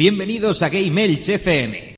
Bienvenidos a Game FM.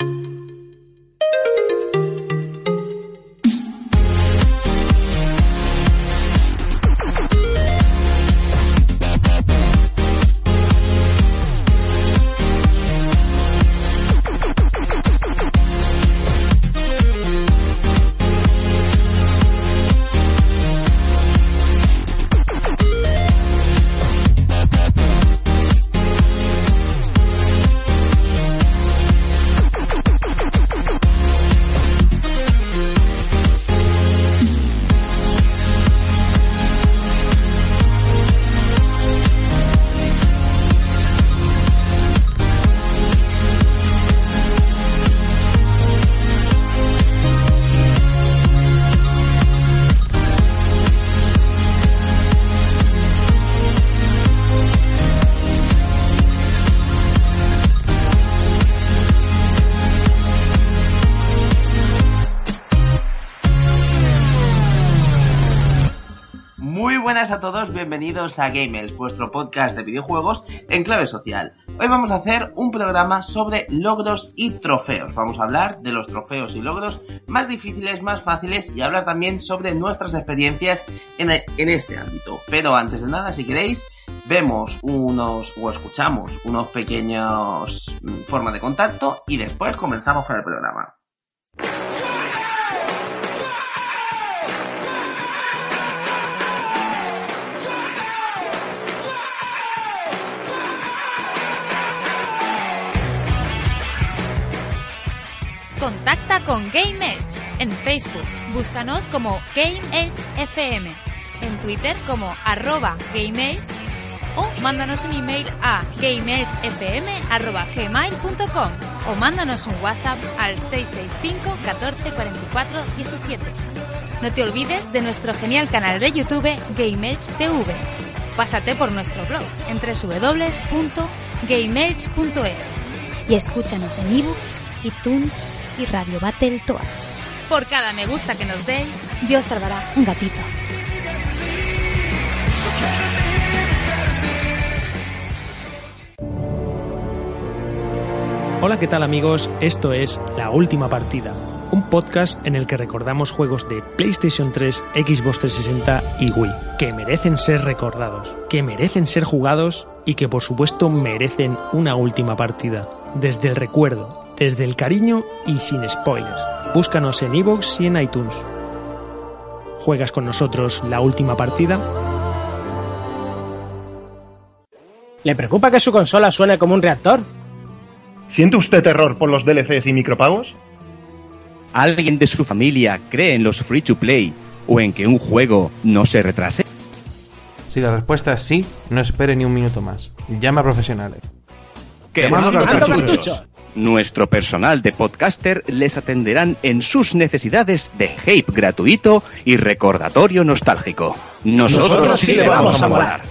Bienvenidos a Gamers, vuestro podcast de videojuegos en clave social. Hoy vamos a hacer un programa sobre logros y trofeos. Vamos a hablar de los trofeos y logros más difíciles, más fáciles y hablar también sobre nuestras experiencias en, en este ámbito. Pero antes de nada, si queréis, vemos unos o escuchamos unos pequeños mm, formas de contacto y después comenzamos con el programa. Contacta con Game Edge en Facebook. Búscanos como Game Edge FM. En Twitter como arroba Game Edge o mándanos un email a gameedgefm.gmail.com o mándanos un WhatsApp al 665 14 44 17. No te olvides de nuestro genial canal de YouTube Game Edge TV. Pásate por nuestro blog en www.gameedge.es y escúchanos en ebooks, iTunes y Radio Battle Toads. Por cada me gusta que nos deis, Dios salvará un gatito. Hola, ¿qué tal amigos? Esto es La Última Partida, un podcast en el que recordamos juegos de PlayStation 3, Xbox 360 y Wii, que merecen ser recordados, que merecen ser jugados y que por supuesto merecen una última partida. Desde el recuerdo, desde el cariño y sin spoilers. Búscanos en iVoox y en iTunes. ¿Juegas con nosotros la última partida? ¿Le preocupa que su consola suene como un reactor? ¿Siente usted terror por los DLCs y micropagos? ¿Alguien de su familia cree en los free to play o en que un juego no se retrase? Si la respuesta es sí, no espere ni un minuto más. Llama a profesionales. ¡Quemando cartuchos! Nuestro personal de podcaster les atenderán en sus necesidades de hype gratuito y recordatorio nostálgico. Nosotros, Nosotros sí le vamos a molar.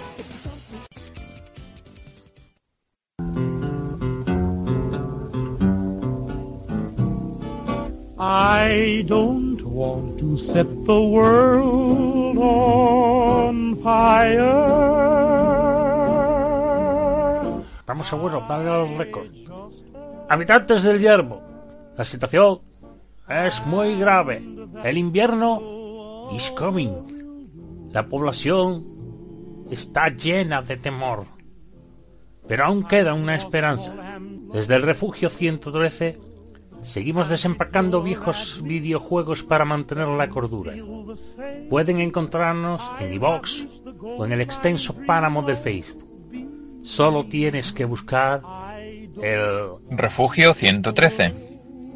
I don't want to set the world on fire. Estamos seguros, dale al récord. Habitantes del yermo, la situación es muy grave. El invierno is coming. La población está llena de temor. Pero aún queda una esperanza. Desde el refugio 113 seguimos desempacando viejos videojuegos para mantener la cordura. Pueden encontrarnos en iVox o en el extenso páramo del Facebook. Solo tienes que buscar el Refugio 113.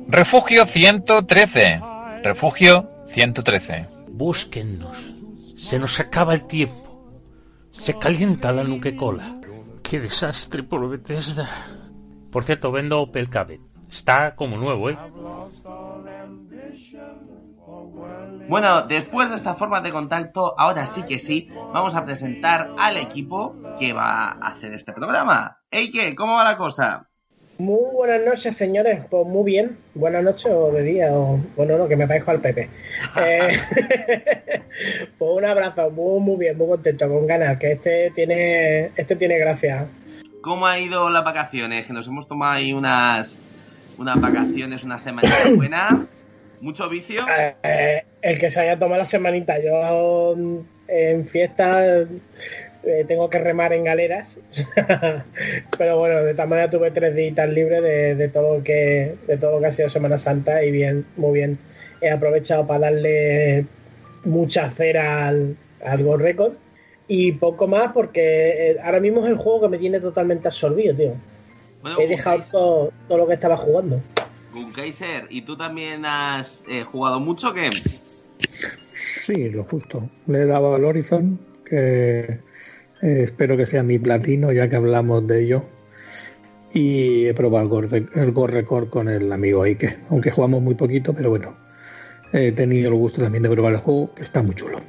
Refugio 113. Refugio 113. Búsquennos. Se nos acaba el tiempo. Se calienta la nuque-cola. Qué desastre por Bethesda. Por cierto, vendo Opel Cabet. Está como nuevo, ¿eh? Bueno, después de esta forma de contacto, ahora sí que sí, vamos a presentar al equipo que va a hacer este programa. ¿qué? ¿Cómo va la cosa? Muy buenas noches, señores. Pues muy bien. Buenas noches o de día, o bueno, no, que me parezco al Pepe. Eh, pues un abrazo, muy, muy bien, muy contento, con ganas, que este tiene, este tiene gracia. ¿Cómo ha ido las vacaciones? Que nos hemos tomado ahí unas, unas vacaciones, una semanita buena. ¿Mucho vicio? Eh, el que se haya tomado la semanita. Yo mm, en fiesta eh, tengo que remar en galeras. Pero bueno, de tal manera tuve tres días libres de, de todo lo que de todo lo que ha sido Semana Santa y bien, muy bien. He aprovechado para darle mucha cera al, al Gold Record y poco más porque eh, ahora mismo es el juego que me tiene totalmente absorbido, tío. Bueno, He dejado todo, todo lo que estaba jugando. Gunkaiser, ¿y tú también has eh, jugado mucho o qué? Sí, lo justo. Le he dado al Horizon, que eh, espero que sea mi platino, ya que hablamos de ello. Y he probado el Gold Record con el amigo Ike, aunque jugamos muy poquito, pero bueno. He tenido el gusto también de probar el juego, que está muy chulo.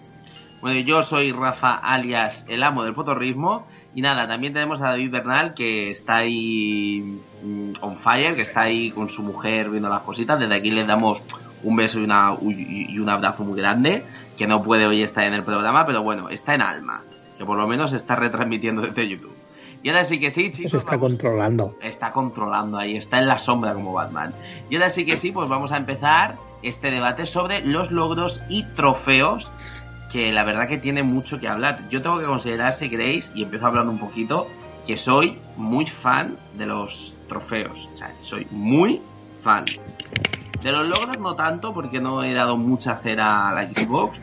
Bueno, yo soy Rafa, alias el amo del potorrismo. Y nada, también tenemos a David Bernal, que está ahí mm, on fire, que está ahí con su mujer viendo las cositas. Desde aquí les damos un beso y, una, y un abrazo muy grande, que no puede hoy estar en el programa, pero bueno, está en alma, que por lo menos está retransmitiendo desde YouTube. Y ahora sí que sí, chicos. Se está vamos- controlando. está controlando ahí, está en la sombra como Batman. Y ahora sí que sí, pues vamos a empezar este debate sobre los logros y trofeos, que la verdad que tiene mucho que hablar. Yo tengo que considerar, si queréis, y empiezo hablando un poquito, que soy muy fan de los trofeos. O sea, soy muy fan. De los logros no tanto, porque no he dado mucha cera a la Xbox,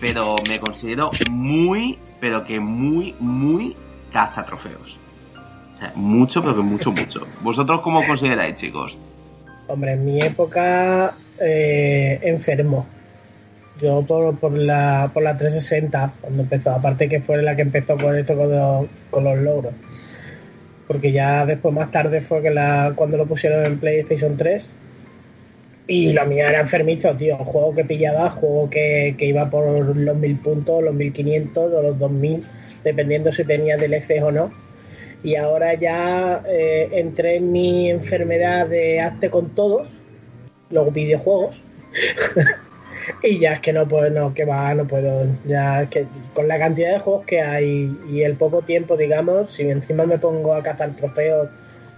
pero me considero muy, pero que muy, muy caza trofeos. O sea, mucho, pero que mucho, mucho. ¿Vosotros cómo consideráis, chicos? Hombre, en mi época eh, enfermo. Yo por, por, la, por la 360, cuando empezó, aparte que fue la que empezó con esto con los, con los logros. Porque ya después más tarde fue que la, cuando lo pusieron en PlayStation 3. Y la mía era enfermizo, tío. Juego que pillaba, juego que, que iba por los 1000 puntos, los 1500 o los 2000, dependiendo si tenía DLCs o no y ahora ya eh, entré en mi enfermedad de hazte con todos los videojuegos y ya es que no puedo no que va no puedo ya es que con la cantidad de juegos que hay y el poco tiempo digamos si encima me pongo a cazar trofeos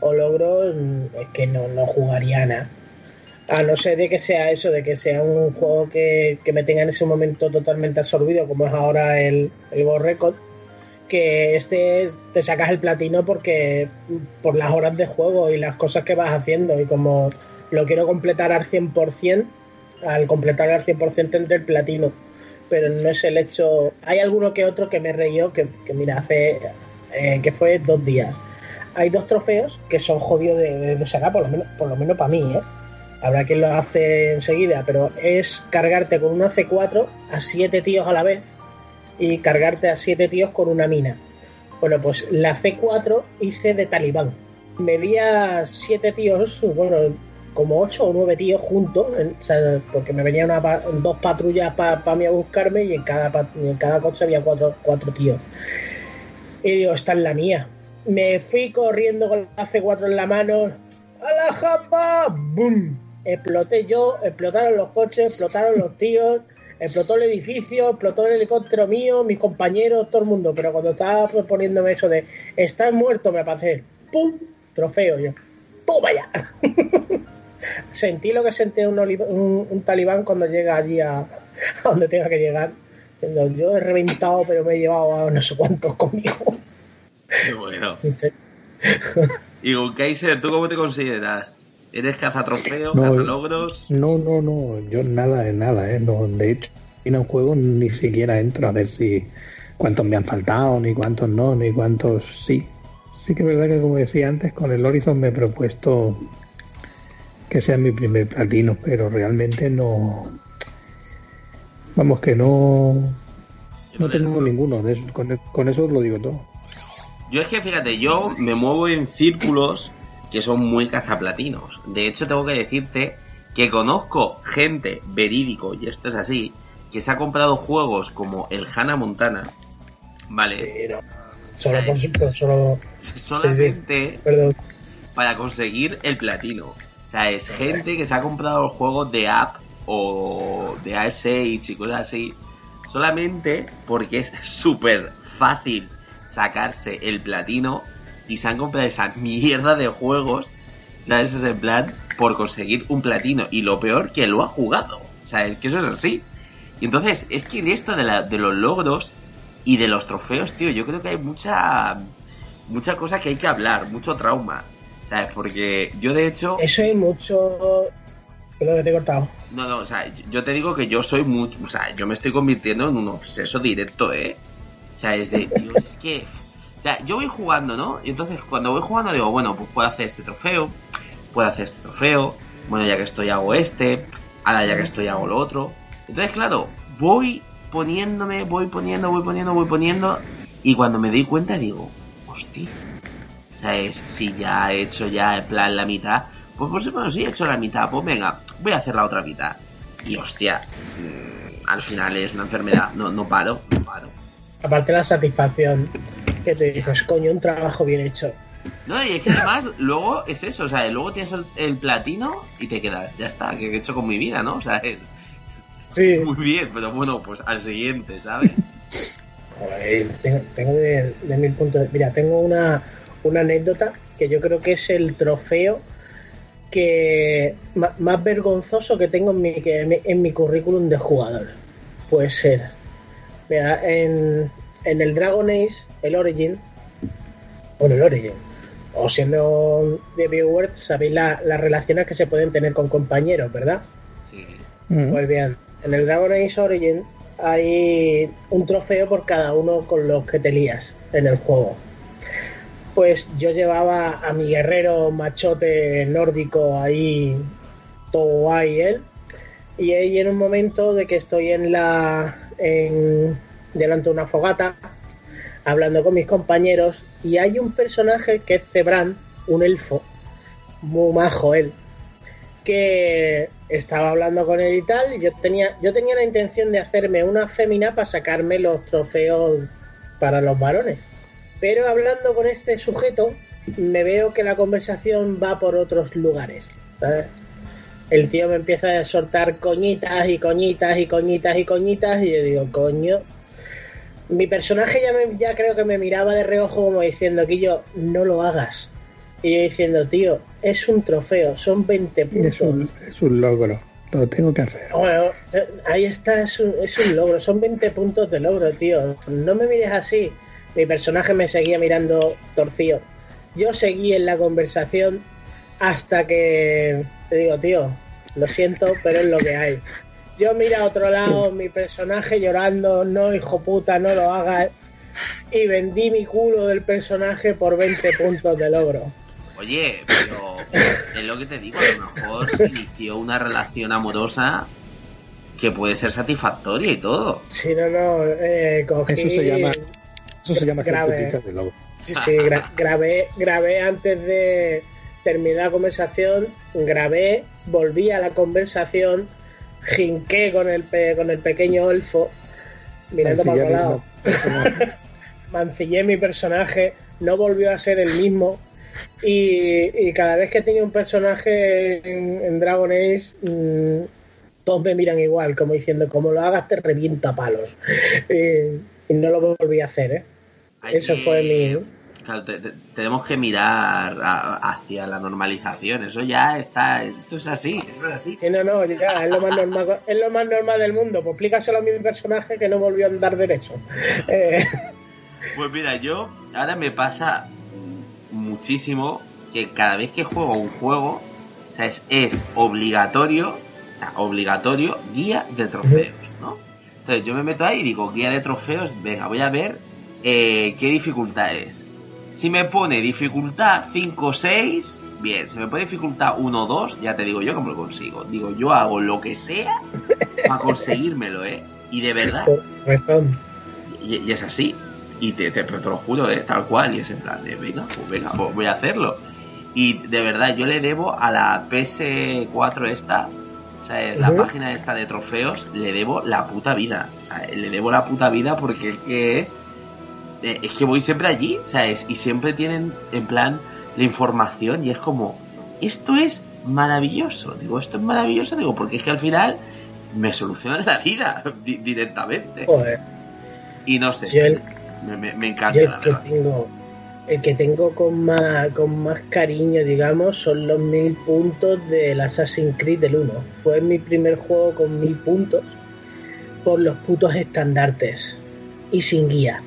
o logros es que no no jugaría nada a no ser de que sea eso de que sea un juego que, que me tenga en ese momento totalmente absorbido como es ahora el, el World Record que este es- te sacas el platino porque por las horas de juego y las cosas que vas haciendo y como lo quiero completar al 100%, al completar al 100% tendré el platino, pero no es el hecho... Hay alguno que otro que me reyó que, que mira, hace... eh, que fue dos días. Hay dos trofeos que son jodidos de, de sacar, por lo menos, por lo menos para mí, ¿eh? Habrá quien lo hace enseguida, pero es cargarte con una C4 a siete tíos a la vez y cargarte a siete tíos con una mina. Bueno, pues la C4 hice de talibán. Me vi a siete tíos, bueno, como ocho o nueve tíos juntos, porque me venían dos patrullas para mí a buscarme y en cada, en cada coche había cuatro, cuatro tíos. Y digo, esta es la mía. Me fui corriendo con la C4 en la mano. ¡A la japa! ¡Bum! Exploté yo, explotaron los coches, explotaron los tíos, explotó el edificio, explotó el helicóptero mío, mis compañeros, todo el mundo. Pero cuando estaba proponiéndome eso de estás muerto, me pasé, ¡pum! Trofeo yo. ¡Toma ya! Sentí lo que sentí un, un- un talibán cuando llega allí a, a donde tenga que llegar. Yo he reventado, pero me he llevado a no sé cuántos conmigo. Qué bueno. Y Kaiser, ¿tú cómo te consideras? ¿Eres cazatrofeos, No, cazalogros? No, no, no, yo nada de nada, ¿eh? No, de hecho, en un juego ni siquiera entro a ver si cuántos me han faltado, ni cuántos no, ni cuántos sí. Sí que es verdad que como decía antes, con el Horizon me he propuesto que sea mi primer platino, pero realmente no... Vamos que no... No tengo ninguno, de con, con eso os lo digo todo. Yo es que fíjate, yo me muevo en círculos que son muy cazaplatinos. De hecho, tengo que decirte que conozco gente verídico, y esto es así, que se ha comprado juegos como el Hannah Montana, ¿vale? Solo por solo. Solamente para conseguir el platino. O sea, es gente que se ha comprado juegos de app o de AS6 y cosas así, solamente porque es súper fácil sacarse el platino y se han comprado esa mierda de juegos, ¿sabes? Es en plan, por conseguir un platino. Y lo peor, que lo ha jugado. O sea, es que eso es así. Y entonces, es que en esto de, la, de los logros y de los trofeos, tío, yo creo que hay mucha mucha cosa que hay que hablar, mucho trauma. ¿Sabes? Porque yo de hecho... Eso hay mucho... Lo que te he cortado. No, no, o sea, yo te digo que yo soy mucho... O sea, yo me estoy convirtiendo en un obseso directo, ¿eh? O sea, es de... Dios, es que... O sea, yo voy jugando, ¿no? Y entonces cuando voy jugando digo, bueno, pues puedo hacer este trofeo, puedo hacer este trofeo, bueno, ya que estoy hago este, ahora ya que estoy hago lo otro. Entonces, claro, voy poniéndome, voy poniendo, voy poniendo, voy poniendo, y cuando me doy cuenta digo, hostia, o sea, es, si ya he hecho ya en plan la mitad, pues por bueno, si he hecho la mitad, pues venga, voy a hacer la otra mitad. Y hostia, mm, al final es una enfermedad, no, no paro, no paro. Aparte la satisfacción que te dices, coño, un trabajo bien hecho. No, y es que además luego es eso, o sea, luego tienes el, el platino y te quedas, ya está, ¿qué he hecho con mi vida, no? O sea, es Sí. muy bien, pero bueno, pues al siguiente, ¿sabes? Joder, tengo, tengo de, de mil puntos. de- Mira, tengo una, una anécdota que yo creo que es el trofeo que más vergonzoso que tengo en mi, que en mi, en mi currículum de jugador. Puede ser. Mira, en, en el Dragon Age, el Origin, bueno, el Origin, o siendo de Bioware, sabéis la- las relaciones que se pueden tener con compañeros, ¿verdad? Sí. Pues bien, en el Dragon Age Origin hay un trofeo por cada uno con los que te lías en el juego. Pues yo llevaba a mi guerrero machote nórdico ahí, todo guay él, y ahí en un momento de que estoy en la. En, delante de una fogata, hablando con mis compañeros, y hay un personaje que es Zebran, un elfo, muy majo él, que estaba hablando con él y tal, y yo tenía, yo tenía la intención de hacerme una fémina para sacarme los trofeos para los varones. Pero hablando con este sujeto, me veo que la conversación va por otros lugares. El tío me empieza a soltar coñitas y coñitas y coñitas y coñitas, y yo digo, coño. Mi personaje ya, me, ya creo que me miraba de reojo como diciendo, que yo no lo hagas. Y yo diciendo, tío, es un trofeo, son 20 puntos. Es un, es un logro. Lo tengo que hacer. Bueno, eh, ahí está, es un, es un logro, son 20 puntos de logro, tío. No me mires así. Mi personaje me seguía mirando torcido. Yo seguí en la conversación hasta que te digo, tío, lo siento, pero es lo que hay. Yo mira a otro lado, mi personaje llorando, no, hijo puta, no lo hagas. Y vendí mi culo del personaje por 20 puntos de logro. Oye, pero es lo que te digo, a lo mejor se inició una relación amorosa que puede ser satisfactoria y todo. Si no, no, eh, cogí... Eso se llama, eso se llama grave. certificado de logro. Sí, sí, gra- grabé, grabé antes de terminar la conversación, grabé, volví a la conversación, jinqué con el, pe- con el pequeño elfo, mirando para Mancillé otro lado. Mancillé mi personaje, no volvió a ser el mismo. Y, y cada vez que tenía un personaje en, en Dragon Age, mm, todos me miran igual, como diciendo, como lo hagas te revienta a palos. y, y no lo volví a hacer, ¿eh? Eso fue mi... Claro, te- te- tenemos que mirar a- hacia la normalización. Eso ya está. Esto es así. Esto es así. Sí, no, no, ya, es lo más normal, es lo más normal del mundo. Pues explícaselo a mi personaje que no volvió a andar derecho. Eh, Pues mira, yo ahora me pasa muchísimo que cada vez que juego un juego, o sea, es, es obligatorio, o sea, obligatorio guía de trofeos, ¿no? Entonces yo me meto ahí y digo, guía de trofeos, venga, voy a ver eh, qué dificultad es. Si me pone dificultad 5 o 6, bien. Si me pone dificultad 1 o 2, ya te digo yo me lo consigo. Digo, yo hago lo que sea para conseguírmelo, ¿eh? Y de verdad, y, y es así. Y te, te, te lo juro, ¿eh? Tal cual. Y es en plan de, venga, pues venga, pues voy a hacerlo. Y de verdad, yo le debo a la PS4 esta, o sea, es la página esta de trofeos, le debo la puta vida. O sea, le debo la puta vida porque es que es... eh, Es que voy siempre allí, o sea, es- y siempre tienen en plan la información y es como, esto es maravilloso, digo, esto es maravilloso, digo, porque es que al final me soluciona la vida di- directamente. Joder. Y no sé, Yo el, me, me- me yo encanta, el la que tengo, el que tengo con más, con más cariño, digamos, son los mil puntos del Assassin's Creed del 1. Fue mi primer juego con mil puntos por los putos estandartes y sin guía.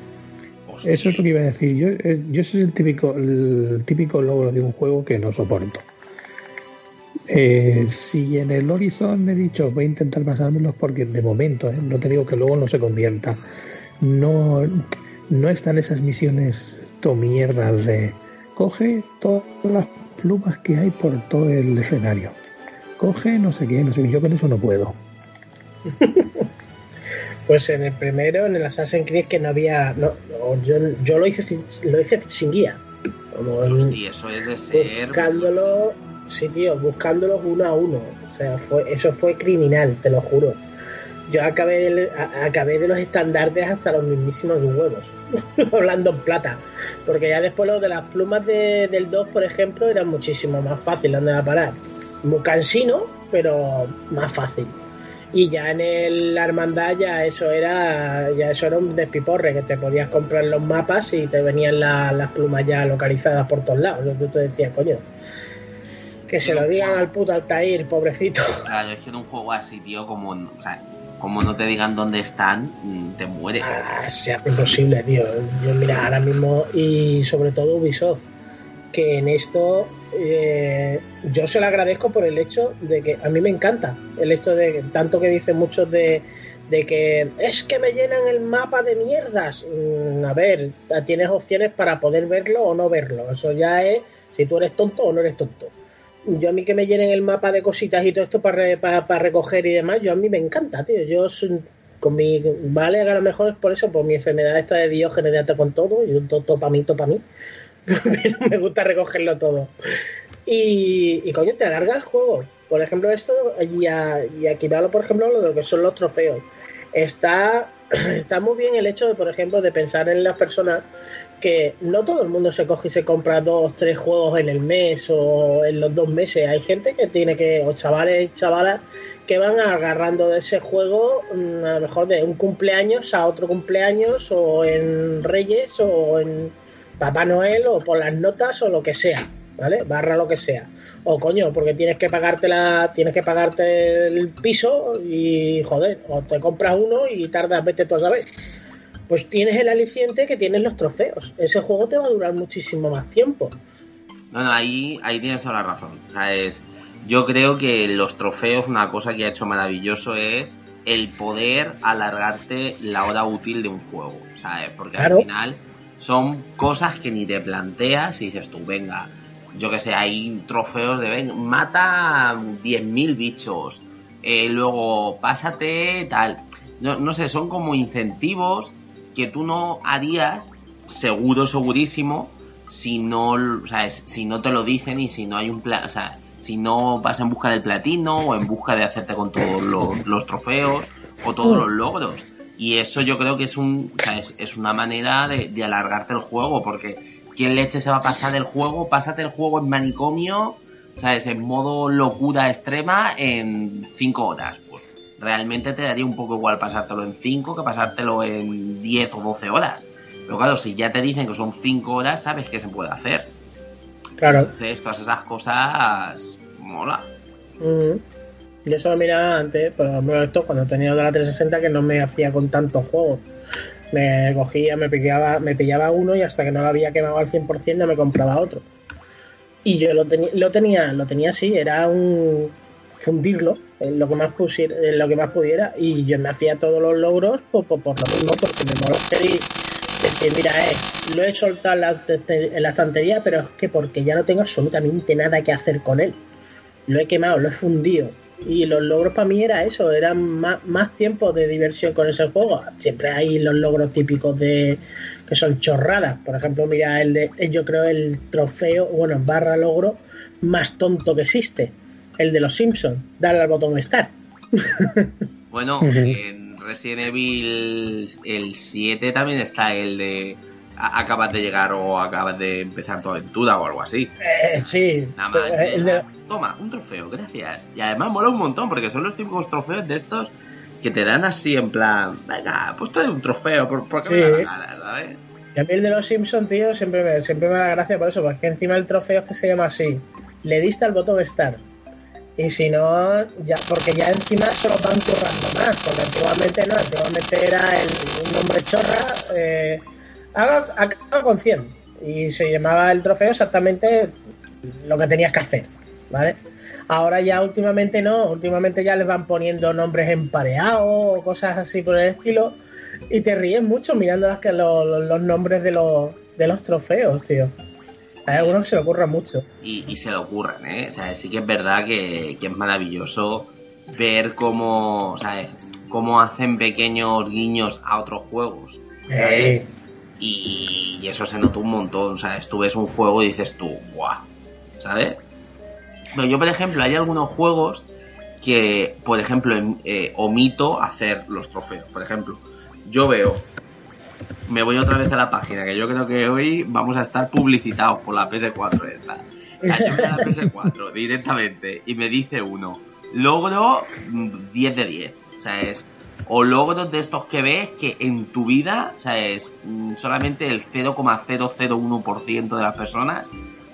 Eso es lo que iba a decir. Yo, eh, yo es el típico, el típico logro de un juego que no soporto. Eh, si en el Horizon he dicho voy a intentar pasármelos porque de momento, eh, no te digo que luego no se convierta, no, no están esas misiones to mierdas de coge todas las plumas que hay por todo el escenario. Coge no sé qué, no sé qué, yo con eso no puedo. Pues en el primero, en el Assassin's Creed, que no había. No, no, yo, yo lo hice sin, lo hice sin guía. Como Hostia, eso es de ser. buscándolo, sí, tío, buscándolos uno a uno. O sea, fue, eso fue criminal, te lo juro. Yo acabé de, a- acabé de los estandartes hasta los mismísimos huevos, hablando en plata. Porque ya después lo de las plumas de- del 2, por ejemplo, era muchísimo más fácil donde va a parar. Muy cansino, pero más fácil. Y ya en el, la hermandad ya eso era ya eso era un despiporre, que te podías comprar los mapas y te venían la- las plumas ya localizadas por todos lados. Tú te decías, coño, que se lo digan al puto Altair, pobrecito. Claro, es que en un juego así, tío, como, o sea, como no te digan dónde están, mm, te mueres. Ah, se hace imposible, tío. Yo, mira, ahora mismo, y sobre todo Ubisoft, que en esto eh, yo se lo agradezco por el hecho de que a mí me encanta el hecho de tanto que dicen muchos de, de que es que me llenan el mapa de mierdas. Mm, a ver, tienes opciones para poder verlo o no verlo. Eso ya es si tú eres tonto o no eres tonto. Yo a mí que me llenen el mapa de cositas y todo esto para, para, para recoger y demás, yo a mí me encanta, tío. Yo con mi vale a lo mejor es por eso, por mi enfermedad esta de Diógenes de con todo, y todo, todo para mí, todo para mí. Pero me gusta recogerlo todo. Y, coño, te alarga el juego. Por ejemplo, esto, y aquí hablo, por ejemplo, lo de lo que son los trofeos. Está, está muy bien el hecho de, por ejemplo, de pensar en las personas que no todo el mundo se coge y se compra dos, tres juegos en el mes o en los dos meses. Hay gente que tiene que, o chavales y chavalas, que van agarrando de ese juego mm, a lo mejor de un cumpleaños a otro cumpleaños o en Reyes o en Papá Noel o por las notas o lo que sea, ¿vale? Barra lo que sea. O coño, porque tienes que pagarte la, tienes que pagarte el piso y joder, o te compras uno y tardas, vete tú a saber. Pues tienes el aliciente que tienes los trofeos. Ese juego te va a durar muchísimo más tiempo. No, no, ahí, ahí tienes toda la razón. O sea, es, yo creo que los trofeos, una cosa que ha hecho maravilloso es el poder alargarte la hora útil de un juego. ¿sabes? Porque Claro. al final son cosas que ni te planteas y dices tú, venga, yo que sé, hay trofeos de, ven, mata 10.000 bichos, eh, luego pásate tal. No, no sé, son como incentivos que tú no harías, seguro, segurísimo, si no, o sea, es- si no te lo dicen y si no hay un plan, o sea, si no vas en busca del platino o en busca de hacerte con todos los, los trofeos o todos los logros. Y eso yo creo que es un, o sea, es, es una manera de, de alargarte el juego, porque ¿quién leche se va a pasar del juego? Pásate el juego en manicomio, ¿sabes? En modo locura extrema en 5 horas. Pues realmente te daría un poco igual pasártelo en 5 que pasártelo en 10 o 12 horas. Pero claro, si ya te dicen que son 5 horas, sabes que se puede hacer. Claro. Entonces, todas esas cosas mola. Ujú. Yo solo miraba antes, por ejemplo, esto cuando tenía la 360 que no me hacía con tantos juegos. Me cogía, me pillaba, me pillaba uno y hasta que no lo había quemado al 100% no me compraba otro. Y yo lo, tenía lo tenía, lo tenía así, era un fundirlo en lo que más pudiera y yo me hacía todos los logros por, por, por lo mismo, porque me mola y decir, mira, eh, lo he soltado en la estantería, pero es que porque ya no tengo absolutamente nada que hacer con él lo he quemado, lo he fundido. Y los logros para mí era eso, eran más, más tiempo de diversión con ese juego. Siempre hay los logros típicos de que son chorradas. Por ejemplo, mira, el de, yo creo el trofeo, bueno, barra logro más tonto que existe. El de los Simpsons, darle al botón Start. Bueno, en Resident Evil el 7 también está el de acabas de llegar o acabas de empezar tu aventura o algo así. Eh, sí, Nada más eh, de- llegas, toma, un trofeo, gracias. Y además mola un montón porque son los típicos trofeos de estos que te dan así en plan, venga, pues te doy un trofeo por, porque Sí. me da la gana, ¿sabes? Y a mí el de los Simpsons, tío, siempre me, siempre me da gracia por eso, porque encima el trofeo es que se llama así. Le diste al botón Start. Y si no, ya, porque ya encima se lo van currando más, porque antiguamente no, antiguamente era el, un nombre chorra, eh, haga, acaba con 100. Y se llamaba el trofeo exactamente lo que tenías que hacer, ¿vale? Ahora ya últimamente no, últimamente ya les van poniendo nombres empareados o cosas así por el estilo. Y te ríes mucho mirando las que los, los- los nombres de los, de los trofeos, tío. Hay algunos que se le ocurran mucho. y, y se le ocurran, ¿eh? O sea, sí que es verdad que, que es maravilloso ver cómo, ¿sabes? cómo hacen pequeños guiños a otros juegos, ¿sabes? Y, y eso se notó un montón, ¿sabes? Tú ves un juego y dices tú, ¡guau! ¿Sabes? Pero yo, por ejemplo, hay algunos juegos que, por ejemplo, em- eh, omito hacer los trofeos. Por ejemplo, yo veo me voy otra vez a la página, que yo creo que hoy vamos a estar publicitados por la PS4 esta. O sea, yo voy a la PS4 directamente y me dice uno, logro mm, 10 de 10. O sea, es, o logros de estos que ves que en tu vida, o sea, es mm, solamente el 0,001% de las personas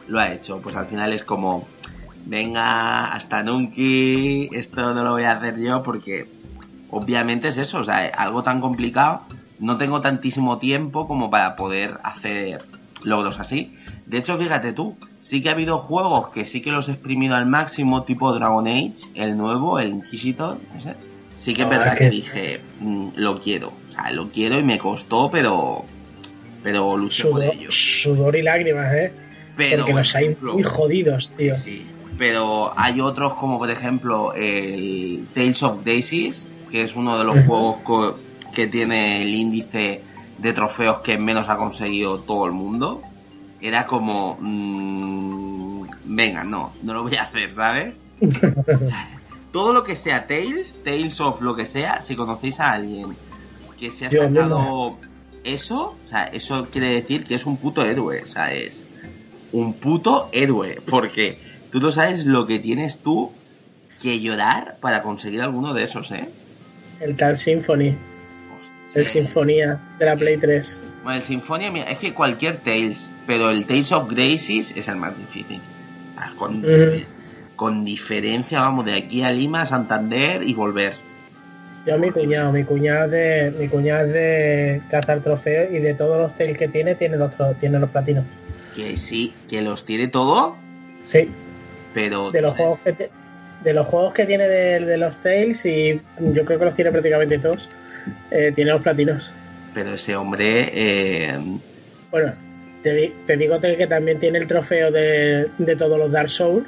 lo ha hecho. Pues al final es como, venga, hasta nunca, esto no lo voy a hacer yo porque obviamente es eso, o sea, algo tan complicado, no tengo tantísimo tiempo como para poder hacer logros así. De hecho, fíjate tú, sí que ha habido juegos que sí que los he exprimido al máximo, tipo Dragon Age, el nuevo, el Inquisitor, ese. Sí que es verdad que- que dije, mm, lo quiero, o sea, lo quiero y me costó, pero pero luché por Sudor, ello. sudor y lágrimas, ¿eh? Pero, Porque por los hay muy jodidos, tío. Sí, pero hay otros como por ejemplo el Tales of Daisies, que es uno de los juegos que tiene el índice de trofeos que menos ha conseguido todo el mundo. Era como, mm, venga, no, no lo voy a hacer, ¿sabes? Todo lo que sea Tales, Tales of lo que sea, si conocéis a alguien que se ha sacado eso, o sea, eso quiere decir que es un puto héroe, o sea, es un puto héroe, porque tú no sabes lo que tienes tú que llorar para conseguir alguno de esos, ¿eh? El tal Symphony. El Sinfonía de la Play 3. Bueno, el Sinfonia, mira, es que cualquier Tales, pero el Tales of Graces es el más difícil. Ah, Con. Con diferencia, vamos, de aquí a Lima, Santander y volver. Yo mi cuñado, mi cuñado de, mi cuñado de cazar trofeos y de todos los tails que tiene, tiene los, tro- tiene los platinos. Que sí, que los tiene todo, Sí, pero... de los juegos que, te- de los juegos que tiene de, de los tails y yo creo que los tiene prácticamente todos, eh, tiene los platinos. Pero ese hombre... eh, Bueno, te, te digo que también tiene el trofeo de, de todos los Dark Souls.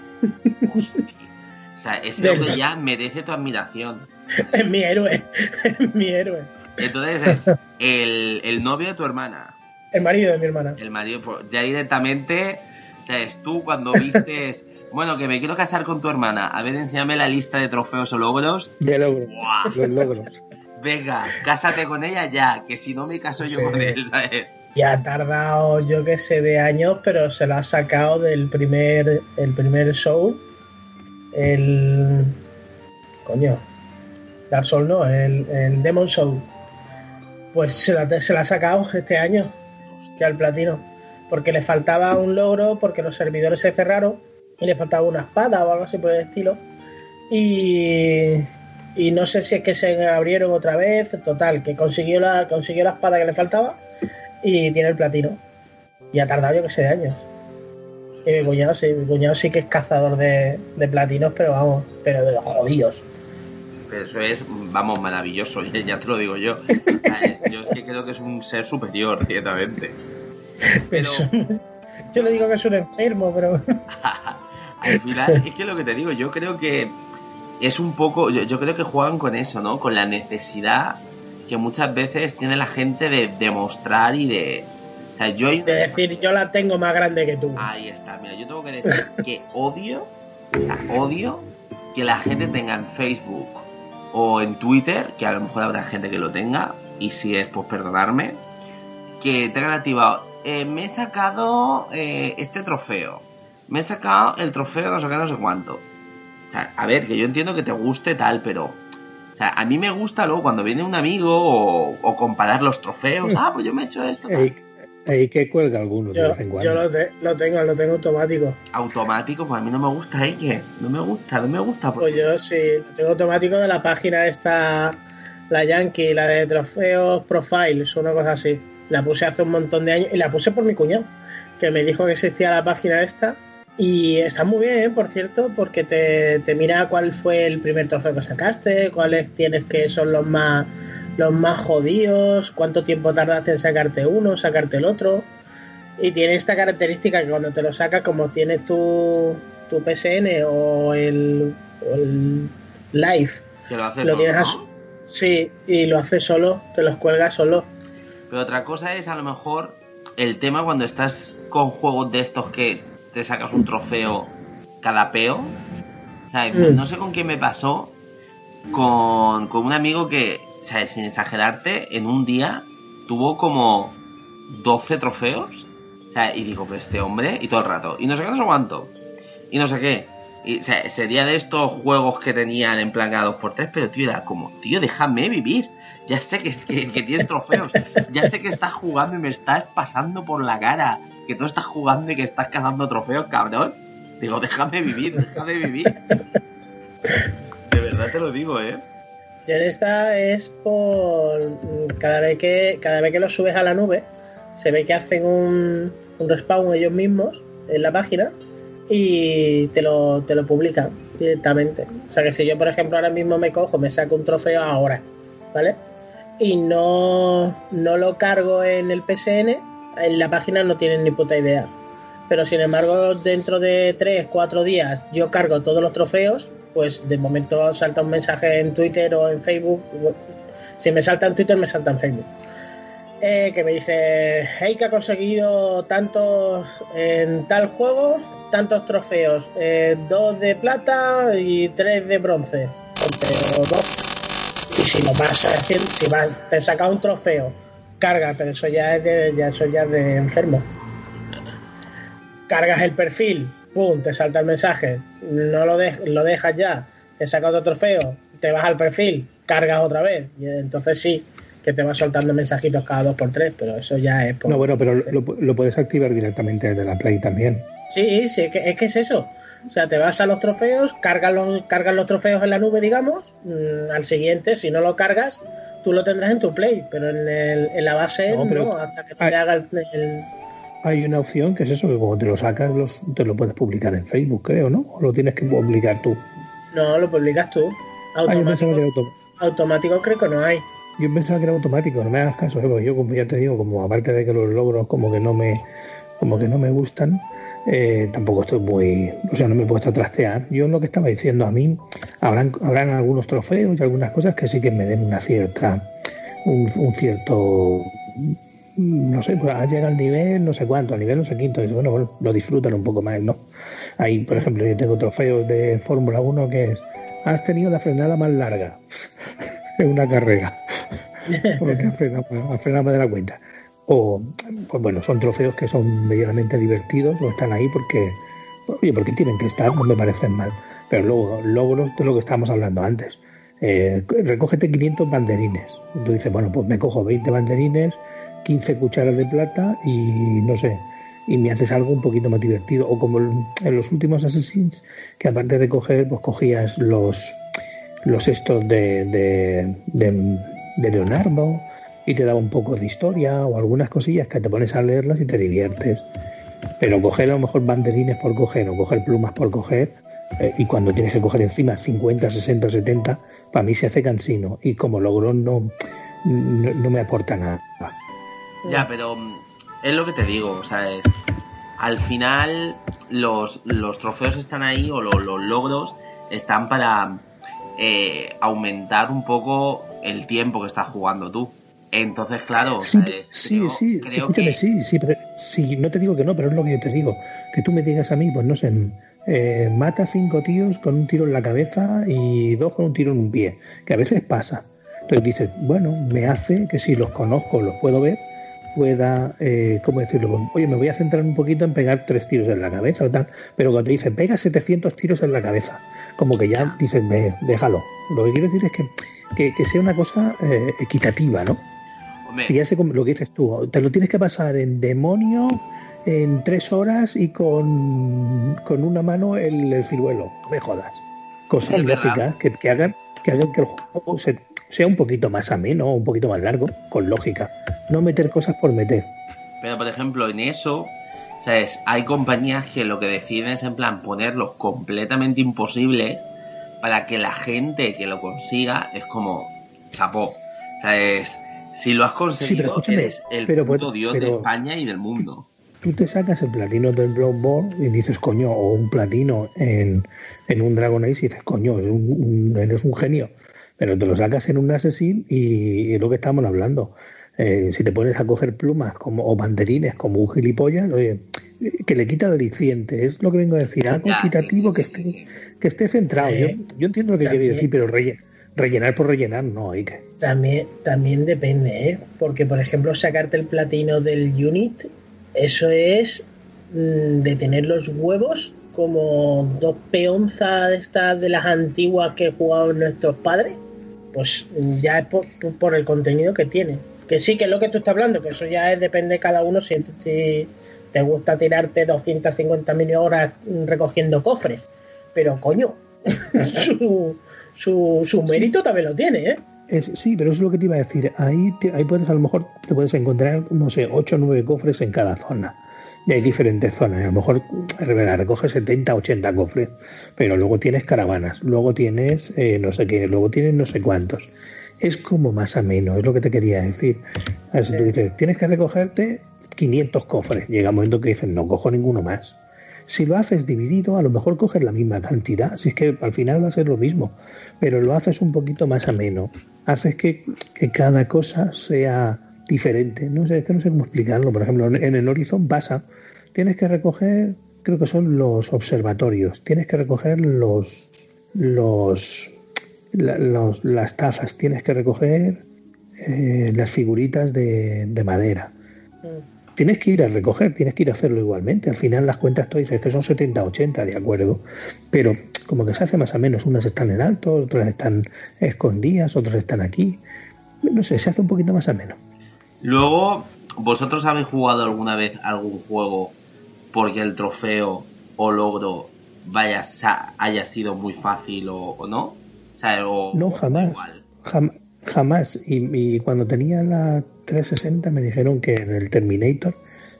o sea, ese hombre ya merece tu admiración. es mi héroe, es mi héroe. Entonces es el, el novio de tu hermana. El marido de mi hermana. El marido, pues, ya directamente, sabes, tú cuando vistes, bueno, que me quiero casar con tu hermana, a ver, enséñame la lista de trofeos o logros. De logros. Buah. Los logros. Venga, cásate con ella ya, que si no me caso yo Sí. con él, ¿sabes? Y ha tardado, yo que sé, de años, pero se la ha sacado del primer, el primer show. El. Coño. Dark Souls no, el, el Demon Soul. Pues se la, se la ha sacado este año, que al platino. Porque le faltaba un logro, porque los servidores se cerraron y le faltaba una espada o algo así por el estilo. Y, y no sé si es que se abrieron otra vez. Total, que consiguió la, consiguió la espada que le faltaba y tiene el platino. Y ha tardado yo que sé años. Y mi cuñado sí, mi cuñado sí que es cazador de, de platinos, pero vamos, pero de los jodidos. Pero eso es, vamos, maravilloso, ya, te lo digo yo. ¿sabes? Yo es que creo que es un ser superior, ciertamente. Es- yo le digo que es un enfermo, pero Al final, es que lo que te digo, yo creo que es un poco, yo, yo creo que juegan con eso, ¿no? Con la necesidad que muchas veces tiene la gente de demostrar y de... O sea, yo... de decir yo la tengo más grande que tú. Ahí está, mira, yo tengo que decir que odio, odio que la gente tenga en Facebook o en Twitter, que a lo mejor habrá gente que lo tenga, y si es, pues perdonarme, que tengan activado, eh, me he sacado eh, este trofeo, me he sacado el trofeo no sé qué, no sé cuánto. O sea, a ver, que yo entiendo que te guste tal, pero... O sea, a mí me gusta luego cuando viene un amigo o, o comparar los trofeos. Ah, pues yo me he hecho esto. Ey, Ahí que cuelga algunos de Yo, vez en yo cuando. lo, te- lo tengo, lo tengo automático. Automático, pues a mí no me gusta, ¿eh? Que no me gusta, no me gusta. Pues yo sí, lo tengo automático de la página esta, la Yankee, la de trofeos profiles, una cosa así. La puse hace un montón de años y la puse por mi cuñado, que me dijo que existía la página esta. Y está muy bien, por cierto, porque te, te mira cuál fue el primer trofeo que sacaste, cuáles tienes que son los más los más jodidos, cuánto tiempo tardaste en sacarte uno, sacarte el otro. Y tiene esta característica que cuando te lo sacas, como tienes tu, tu PSN o el, o el Live, Que lo hace lo solo, tienes ¿no? Sí, y lo haces solo, te los cuelgas solo. Pero otra cosa es a lo mejor el tema cuando estás con juegos de estos que te sacas un trofeo cada peo. O sea, Mm. no sé con quién me pasó, con, con un amigo que, o sea, sin exagerarte, en un día tuvo como 12 trofeos. O sea, y digo, pero este hombre, y todo el rato, y no sé qué, no sé cuánto, y no sé qué. Y, o sea, sería de estos juegos que tenían en plan cada 2x3, pero tío, era como, tío, déjame vivir. Ya sé que, tienes trofeos, ya sé que estás jugando y me estás pasando por la cara, que tú estás jugando y que estás cazando trofeos, cabrón. Digo, déjame vivir, déjame vivir. De verdad te lo digo, ¿eh? Yo en esta es por cada vez que cada vez que lo subes a la nube, se ve que hacen un, un respawn ellos mismos en la página y te lo, te lo publican directamente. O sea que si yo, por ejemplo, ahora mismo me cojo, me saco un trofeo ahora, ¿vale? Y no, no lo cargo en el PSN, en la página no tienen ni puta idea. Pero sin embargo, dentro de 3, 4 días yo cargo todos los trofeos, pues de momento salta un mensaje en Twitter o en Facebook. Si me salta en Twitter, me salta en Facebook. Eh, que me dice, hey, que ha conseguido tantos en tal juego, tantos trofeos, eh, dos de plata y tres de bronce. Pero dos. Y si lo vas a decir, si vas, te saca un trofeo, carga, pero eso ya es de, ya, eso ya es de enfermo. Cargas el perfil, pum, te salta el mensaje, no lo, de- lo dejas ya, te saca otro trofeo, te vas al perfil, cargas otra vez, y entonces sí, que te va soltando mensajitos cada dos por tres, pero eso ya es por... No, bueno, pero lo, lo puedes activar directamente desde la Play también. Sí, sí, es que, es que es eso. O sea, te vas a los trofeos, cargas los, cargas los trofeos en la nube, digamos, mm, al siguiente, si no lo cargas, tú lo tendrás en tu play, pero en, el- en la base No, hasta que te haga el, el- Hay una opción que es eso, que cuando te lo sacas los, te lo puedes publicar en Facebook, creo, ¿no? O lo tienes que publicar tú. No, lo publicas tú. Ah, Automático, que era auto- automático creo que no hay. Yo pensaba que era automático, no me hagas caso, ¿eh? porque yo como ya te digo, como aparte de que los logros como que no me como que no me gustan, eh, tampoco estoy muy, o sea, no me he puesto a trastear. Yo lo que estaba diciendo a mí, habrán, habrán algunos trofeos y algunas cosas que sí que me den una cierta, un, cierto, no sé, pues llegado al nivel no sé cuánto, al nivel no sé quinto, y bueno, lo disfrutan un poco más, ¿no? Ahí, por ejemplo, yo tengo trofeos de Fórmula 1 que es, has tenido la frenada más larga en una carrera porque ha frenado, frenado más de la cuenta. O, pues bueno, son trofeos que son medianamente divertidos o están ahí porque, oye, porque tienen que estar, no me parecen mal. Pero luego, logros de lo que estábamos hablando antes. Eh, recógete 500 banderines. Tú dices, bueno, pues me cojo 20 banderines, 15 cucharas de plata y no sé, y me haces algo un poquito más divertido. O como en los últimos Assassins, que aparte de coger, pues cogías los los estos de, de, Leonardo y te daba un poco de historia o algunas cosillas que te pones a leerlas y te diviertes. Pero coger a lo mejor banderines por coger o coger plumas por coger eh, y cuando tienes que coger encima 50, 60, 70, para mí se hace cansino y como logro no, no, no me aporta nada. Ya, pero mm, es lo que te digo, o sea, es, al final los, los trofeos están ahí o lo- los logros están para eh, aumentar un poco el tiempo que estás jugando tú. Entonces, claro, Sí, sí, Creo- sí, sí, creo escúchame, que- sí, sí, pero, sí, no te digo que no, pero es lo que yo te digo. Que tú me digas a mí, pues no sé, eh, mata cinco tíos con un tiro en la cabeza y dos con un tiro en un pie, que a veces pasa. Entonces dices, bueno, me hace que si los conozco, los puedo ver, pueda, eh, ¿cómo decirlo? Oye, me voy a centrar un poquito en pegar tres tiros en la cabeza o tal, pero cuando te dicen, pega 700 tiros en la cabeza, como que ya dices, "Ve, déjalo. Lo que quiero decir es que, que, que sea una cosa eh, equitativa, ¿no? Hombre. Si ya sé lo que dices tú, te lo tienes que pasar en demonio en tres horas y con, con una mano el, el ciruelo. No me jodas. Cosas Es lógicas que, que hagan que hagan que el juego se- sea un poquito más ameno, un poquito más largo, con lógica. No meter cosas por meter. Pero por ejemplo, en eso, ¿sabes? Hay compañías que lo que deciden es en plan ponerlos completamente imposibles para que la gente que lo consiga es como chapó. ¿Sabes? Si lo has conseguido, escúchame, eres el pero puto pues- dios de pero- España y del mundo. Tú te sacas el platino del Bloodborne y dices, coño, o un platino en, en un Dragon Age y dices, coño, eres un, un- eres un genio. Pero te lo sacas en un Assassin y, y es lo que estamos hablando. Eh, si te pones a coger plumas como, o banderines como un gilipollas, oye, que le quita el aliciente. Es lo que vengo a decir, algo Ya, sí, equitativo sí, que, sí, esté, sí, sí. que esté centrado. Eh, yo, yo entiendo lo que quiere decir, pero relle- rellenar por rellenar no que. También, también depende, ¿eh? Porque, por ejemplo, sacarte el platino del unit, eso es mm, de tener los huevos como dos peonzas estas de las antiguas que jugaban nuestros padres. Pues mm, ya es por, por- el contenido que tiene. Que sí, que es lo que tú estás hablando, que eso ya es, depende de cada uno si, si te gusta tirarte 250 mil horas mm, recogiendo cofres. Pero, coño, su, su, su mérito también lo tiene, ¿eh? Es, sí, pero eso es lo que te iba a decir. Ahí, te- ahí puedes, a lo mejor, te puedes encontrar, no sé, 8 o 9 cofres en cada zona. Y hay diferentes zonas. A lo mejor recoges 70, 80 cofres, pero luego tienes caravanas, luego tienes eh, no sé qué, luego tienes no sé cuántos. Es como más ameno, es lo que te quería decir. A ver, si tú dices, tienes que recogerte 500 cofres, llega un momento que dices, no cojo ninguno más. Si lo haces dividido, a lo mejor coges la misma cantidad, si es que al final va a ser lo mismo, pero lo haces un poquito más ameno, haces que, cada cosa sea diferente. No sé, que no sé cómo explicarlo. Por ejemplo, en el Horizon pasa, tienes que recoger, creo que son los observatorios, tienes que recoger los, los, la- los- las tazas, tienes que recoger eh, las figuritas de, de madera. Tienes que ir a recoger, tienes que ir a hacerlo igualmente. Al final las cuentas tú dices que son 70, 80, de acuerdo. Pero como que se hace más o menos. Unas están en alto, otras están escondidas, otras están aquí. No sé, se hace un poquito más ameno. Luego, ¿vosotros habéis jugado alguna vez algún juego porque el trofeo o logro vaya haya sido muy fácil o, o no? O sea, o, No, o jamás. igual. Jam- jamás. Y, y cuando tenía la 360 me dijeron que en el Terminator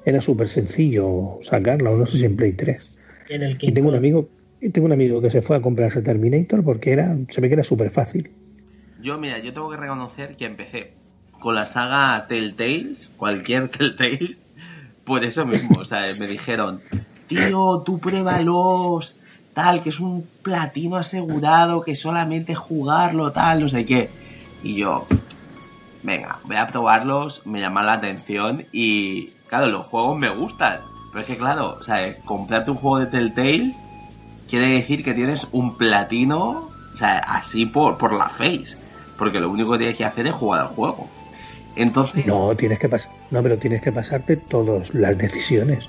era súper sencillo sacarla, o no sé si en Play 3. En el Y tengo un amigo y tengo un amigo que se fue a comprarse el Terminator porque era se ve que era súper fácil. Yo, mira, yo tengo que reconocer que empecé con la saga Telltales, cualquier Telltale, por eso mismo, o sea, me dijeron, tío, tú pruébalos, tal, que es un platino asegurado, que solamente jugarlo, tal, no sé qué. Y yo, venga, voy a probarlos, me llama la atención y, claro, los juegos me gustan. Pero es que, claro, o sea, comprarte un juego de Telltales quiere decir que tienes un platino, o sea, así por, por la face. Porque lo único que tienes que hacer es jugar al juego. Entonces, No, tienes que pasar, no, pero tienes que pasarte todas las decisiones.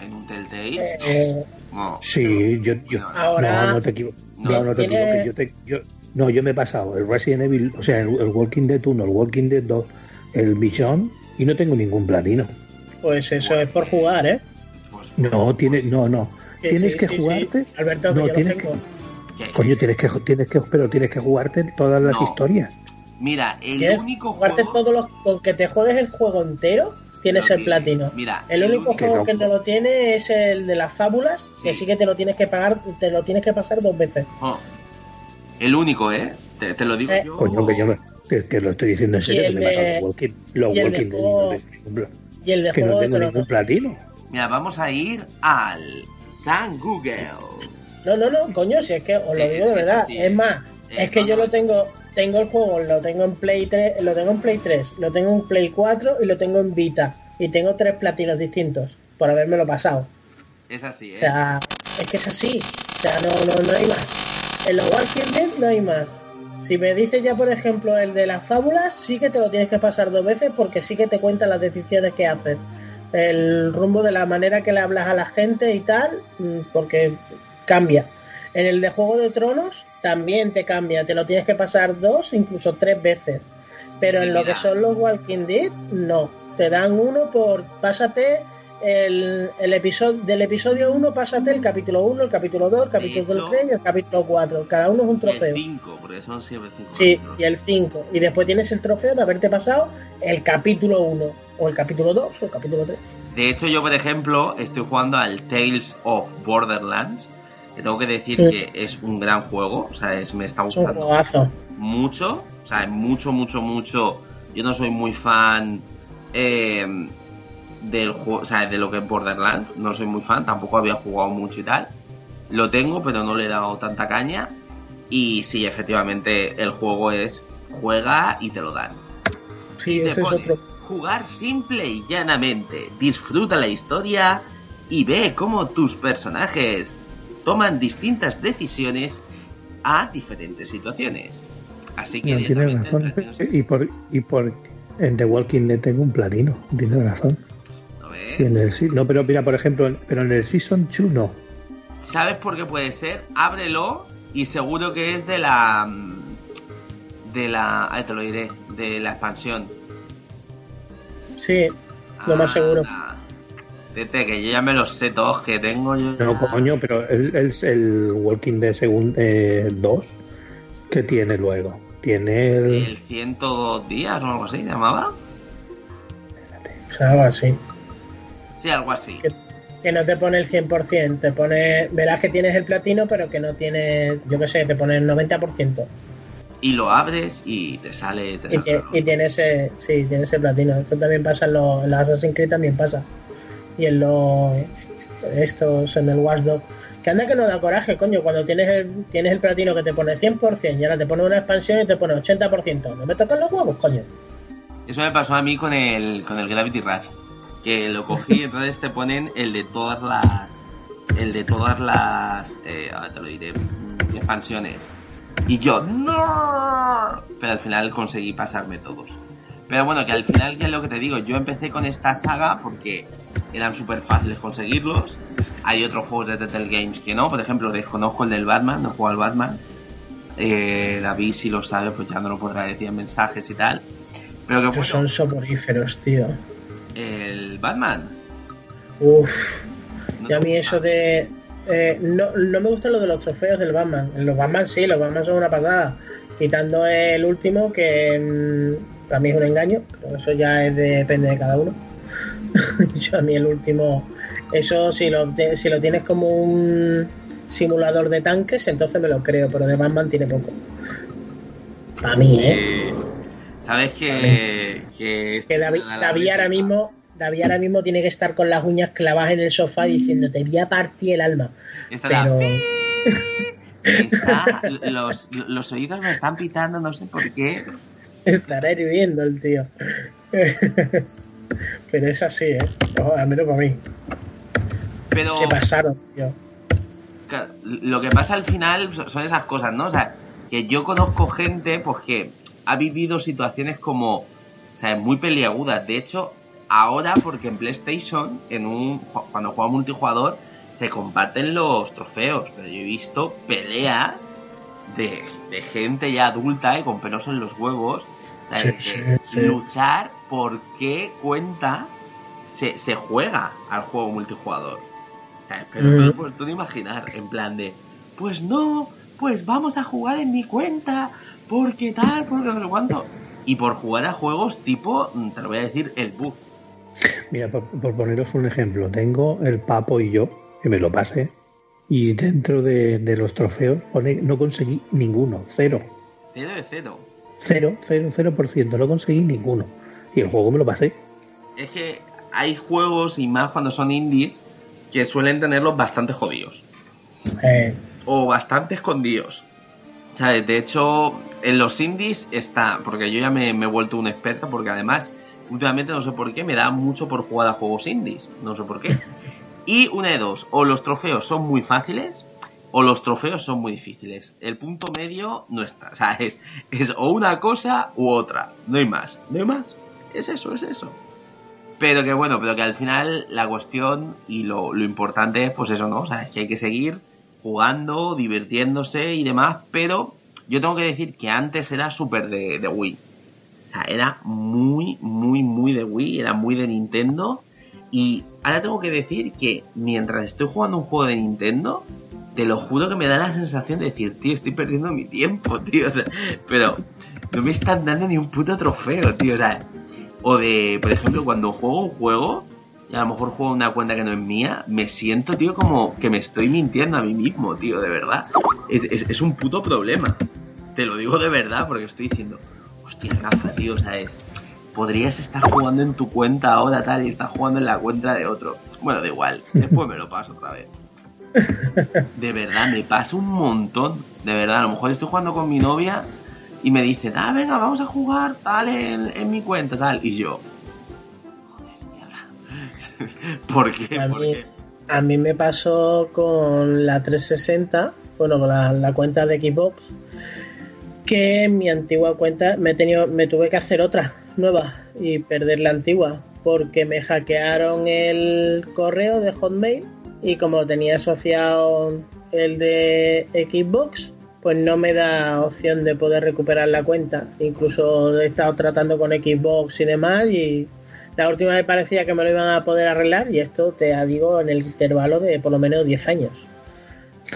en un Telltale, Eh, no. Sí, yo, yo Ahora- no, no te equivoques. No. No, no te equivoques. Yo te- yo- no, yo me he pasado el Resident Evil, o sea, el, el Walking Dead 1, el Walking Dead 2, el Bichon y no tengo ningún platino. Pues eso es por jugar, ¿eh? No, tiene, no, no. Que tienes sí, que sí, sí. jugarte. Alberto, que no, yo lo tienes tengo. que, coño, tienes que, tienes que, pero tienes que jugarte todas las No. historias. Mira, el ¿Quieres único jugarte juego... todos los con que te juegues el juego entero tienes el platino Mira, el único Que juego no. que no lo tiene es el de las fábulas que sí que te lo tienes que pagar te lo tienes que pasar dos veces Oh, el único, ¿eh? Te, te lo digo Eh, yo. Coño, que yo me, que, que lo estoy diciendo en serio, que me he pasado de- los Walking, los de Walking juego- ningún, pla- y el de que no de tengo ningún platino. Mira, vamos a ir al San Google. no no no coño si es que os lo digo de es verdad así. es más Eh, es que yo lo tengo tengo el juego lo tengo en Play 3 lo tengo en Play 3 lo tengo en Play 4 y lo tengo en Vita y tengo tres platinos distintos por habérmelo pasado Es así, ¿eh? O sea, es que es así. O sea, no, no, no hay más. En los Walking Dead no hay más. Si me dices ya, por ejemplo, el de las fábulas, sí que te lo tienes que pasar dos veces porque sí que te cuentan las decisiones que haces. El rumbo de la manera que le hablas a la gente y tal, mm, porque cambia. En el de Juego de Tronos también te cambia. Te lo tienes que pasar dos, incluso tres veces. Pero en lo que son los Walking Dead, no. Te dan uno por. Pásate el, el episodio. Del episodio 1, pásate el capítulo 1, el capítulo 2, el capítulo hecho, 3 y el capítulo 4. Cada uno es un El trofeo. 5, porque son siempre 5. Sí, y el 5. Y después tienes el trofeo de haberte pasado el capítulo 1, o el capítulo 2, o el capítulo 3. De hecho, yo, por ejemplo, estoy jugando al Tales of Borderlands. Que tengo que decir Sí. que es un gran juego. O sea, es, me está Es un gustando mucho. O sea, mucho, mucho, mucho. Yo no soy muy fan eh, del juego, o sea, de lo que es Borderlands. No soy muy fan, tampoco había jugado mucho y tal. Lo tengo, pero no le he dado tanta caña. Y sí, efectivamente, el juego es juega y te lo dan. Sí, ese es otro. Jugar simple y llanamente. Disfruta la historia y ve cómo tus personajes toman distintas decisiones a diferentes situaciones. Así que No, tiene razón. Y por, y por en The Walking Dead tengo un platino. Tiene razón. Y en el no, pero mira, por ejemplo, en- pero en el Season 2 no. ¿Sabes por qué puede ser? Ábrelo y seguro que es de la. mm, De la. Ahí te lo diré. De la expansión. Sí, lo más seguro. Anda. Vete, que yo ya me los sé todos que tengo yo. No, ya. coño, pero el, el, el Walking Dead segundo, eh, 2, ¿qué tiene luego? Tiene el... El 102 días o algo así, ¿se llamaba? O sea, algo así. Sí, algo así. Que no te pone el 100%, te pone. Verás que tienes el platino, pero que no tiene. Yo qué sé, te pone el 90%. Y lo abres y te sale. Te Y, sale y tiene ese. Sí, tiene ese platino. Esto también pasa en los. En los Assassin's Creed también pasa. Y en los. Estos, en el Watchdog. Que anda que no da coraje, coño, cuando tienes el, tienes el platino que te pone 100% y ahora te pone una expansión y te pone 80%. No me tocan los huevos, coño. Eso me pasó a mí con el, con el Gravity Rush. Que lo cogí y entonces te ponen el de todas las. El de todas las. Eh, ahora te lo diré. mm, Expansiones. Y yo, ¡No! Pero al final conseguí pasarme todos. Pero bueno, que al final, que es lo que te digo, yo empecé con esta saga porque eran súper fáciles conseguirlos. Hay otros juegos de Telltale Games que no, por ejemplo, desconozco el del Batman, no juego al Batman. Eh, David, si lo sabe, pues ya no lo podrá decir en mensajes y tal. Pero que bueno, son soporíferos, tío. El Batman. Uf. ¿no Y a mí gusta? eso de... eh, no, no me gustan lo de los trofeos del Batman. Los Batman sí, los Batman son una pasada. Quitando el último, que mm, para mí es un engaño, pero eso ya es de- depende de cada uno. Yo a mí el último, eso si lo, si lo tienes como un simulador de tanques, entonces me lo creo, pero de Batman tiene poco. Para mí, ¿eh? ¿Sabes que, que, Que David, David ahora mismo... David ahora mismo tiene que estar con las uñas clavadas en el sofá diciendo te voy a partir el alma. Esta Pero Está- los, los oídos me están pitando, no sé por qué. estará hirviendo el tío. Pero es así, ¿eh? No, al menos para mí. Pero Se pasaron, tío. Lo que pasa al final so- son esas cosas, ¿no? O sea, que yo conozco gente pues que ha vivido situaciones como, o sea, muy peliagudas. De hecho, ahora porque en PlayStation, en un cuando juega multijugador, se comparten los trofeos. Pero yo he visto peleas de, de gente ya adulta y con pelos en los huevos. Sí, sí, sí. Luchar por qué cuenta se, se juega al juego multijugador. Pero Mm. no lo puedo imaginar, en plan de, pues no, pues vamos a jugar en mi cuenta, porque tal, porque no sé cuánto. Y por jugar a juegos tipo, mm, te lo voy a decir, el buff. Mira, por, por poneros un ejemplo, tengo el Papo y yo, que me lo pasé, y dentro de, de los trofeos pone, no conseguí ninguno, cero, Cero de cero. cero, cero, cero por ciento, no conseguí ninguno. Y el juego me lo pasé. Es que hay juegos, y más cuando son indies, que suelen tenerlos bastante jodidos. Eh, o bastante escondidos. ¿Sabes? De hecho, en los indies está, porque yo ya me, me he vuelto un experto, porque además, últimamente no sé por qué, me da mucho por jugar a juegos indies, no sé por qué. Y una de dos, o los trofeos son muy fáciles, o los trofeos son muy difíciles. El punto medio no está, o sea, es, es o una cosa u otra, no hay más, no hay más, es eso, es eso. Pero que bueno, pero que al final la cuestión y lo, lo importante es pues eso, ¿no? O sea, es que hay que seguir jugando, divirtiéndose y demás, pero yo tengo que decir que antes era súper de, Wii. O sea, era muy, muy, muy de Wii, era muy de Nintendo. Y ahora tengo que decir que mientras estoy jugando un juego de Nintendo, te lo juro que me da la sensación de decir, tío, estoy perdiendo mi tiempo, tío. O sea, pero no me están dando ni un puto trofeo, tío. O sea, o de, por ejemplo, cuando juego un juego a lo mejor juego una cuenta que no es mía, me siento, tío, como que me estoy mintiendo a mí mismo, tío, de verdad. Es, es, es un puto problema. Te lo digo de verdad porque estoy diciendo, hostia, Rafa, tío, o sea, es, podrías estar jugando en tu cuenta ahora tal y estás jugando en la cuenta de otro. Bueno, da igual, después me lo paso otra vez. De verdad, me pasa un montón. De verdad, a lo mejor estoy jugando con mi novia y me dice, ah, venga, vamos a jugar tal en, en mi cuenta, tal. Y yo. ¿Por qué? A ¿Por mí, qué? a mí me pasó con la 360, bueno, con la, la cuenta de Xbox, que en mi antigua cuenta me, he tenido, me tuve que hacer otra nueva y perder la antigua porque me hackearon el correo de Hotmail y como tenía asociado el de Xbox, pues no me da opción de poder recuperar la cuenta. Incluso he estado tratando con Xbox y demás y la última vez parecía que me lo iban a poder arreglar y esto te digo en el intervalo de por lo menos 10 años.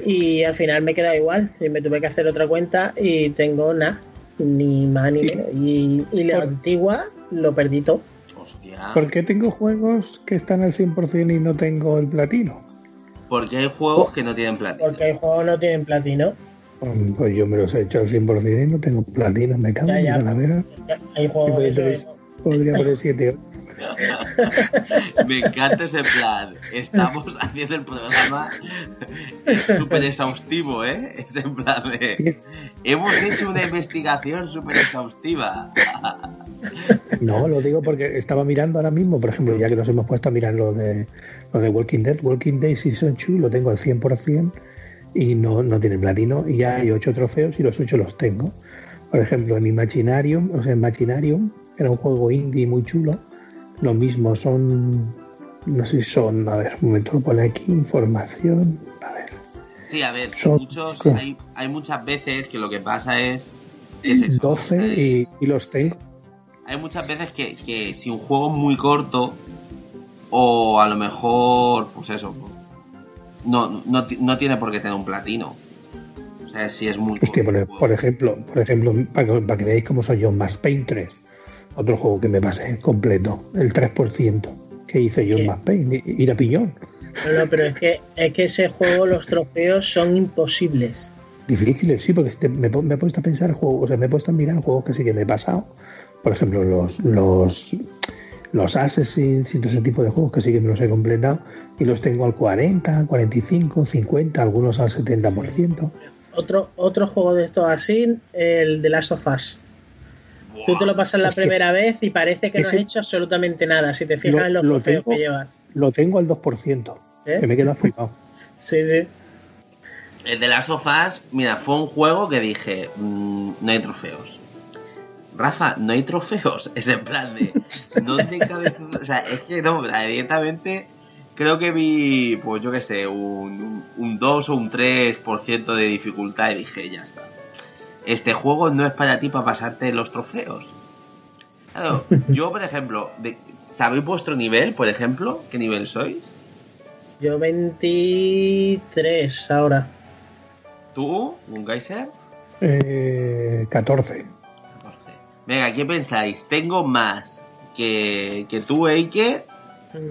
Y al final me queda igual y me tuve que hacer otra cuenta y tengo nada, ni más ni menos. Y, y la antigua lo perdí todo. Hostia. ¿Por qué tengo juegos que están al 100% y no tengo el platino? Porque hay juegos que no tienen platino. Porque hay juegos no tienen platino. Pues yo me los he hecho al 100% y no tengo platino, me cago Ya, en ya, la calavera. Hay juegos podría eso poner- es- Podría poner 7 Me encanta ese plan. Estamos haciendo el programa súper exhaustivo, ¿eh? Es en plan de... Hemos hecho una investigación súper exhaustiva. No, lo digo porque estaba mirando ahora mismo, por ejemplo, ya que nos hemos puesto a mirar lo de, lo de Walking Dead, Walking Dead Season 2 lo tengo al 100% y no, no tiene platino y ya hay 8 trofeos y los 8 los tengo. Por ejemplo, en Imaginarium, o sea, en Imaginarium, era un juego indie muy chulo, lo mismo son, no sé si son, a ver, un momento, lo pone aquí, información, a ver, Sí, a ver, Son- muchos, hay, hay muchas veces que lo que pasa es... que es eso, 12 y, y los tengo. hay muchas veces que, que si un juego es muy corto o a lo mejor, pues eso, pues, no, no, no tiene por qué tener un platino. O sea, si es muy Hostia, por, por ejemplo, por ejemplo, para que, para que veáis cómo soy yo, Max Payne 3, otro juego que me pasé completo, el 3% que hice yo en ¿Qué? Max Payne, y- ir a piñón. No, no, pero es que, es que ese juego, los trofeos son imposibles. Difíciles, sí, porque me, me he puesto a pensar juegos, o sea, me he puesto a mirar juegos que sí que me he pasado. Por ejemplo, los, los, los Assassins y todo ese tipo de juegos que sí que me los he completado y los tengo al 40, 45, 50, algunos al 70%. Otro, otro juego de estos así, el de Last of Us. Tú te lo pasas la Hostia. primera vez y parece que no has hecho absolutamente nada. Si te fijas Lo- en los lo trofeos tengo. que llevas. Lo tengo al 2%, ¿Eh? que me queda flipado. Sí, sí. El de las sofás, mira, fue un juego que dije, mm, no hay trofeos. Rafa, no hay trofeos. Es en plan de, ¿dónde cabe? O sea, es que no, directamente creo que vi, pues yo qué sé, un, un 2 o un 3% de dificultad y dije, ya está. Este juego no es para ti para pasarte los trofeos. Claro, yo, por ejemplo, de- ¿sabéis vuestro nivel, por ejemplo? ¿Qué nivel sois? Yo 23 ahora. ¿Tú, un Geyser? Eh, 14. Venga, ¿qué pensáis? ¿Tengo más que, que tú, Eike?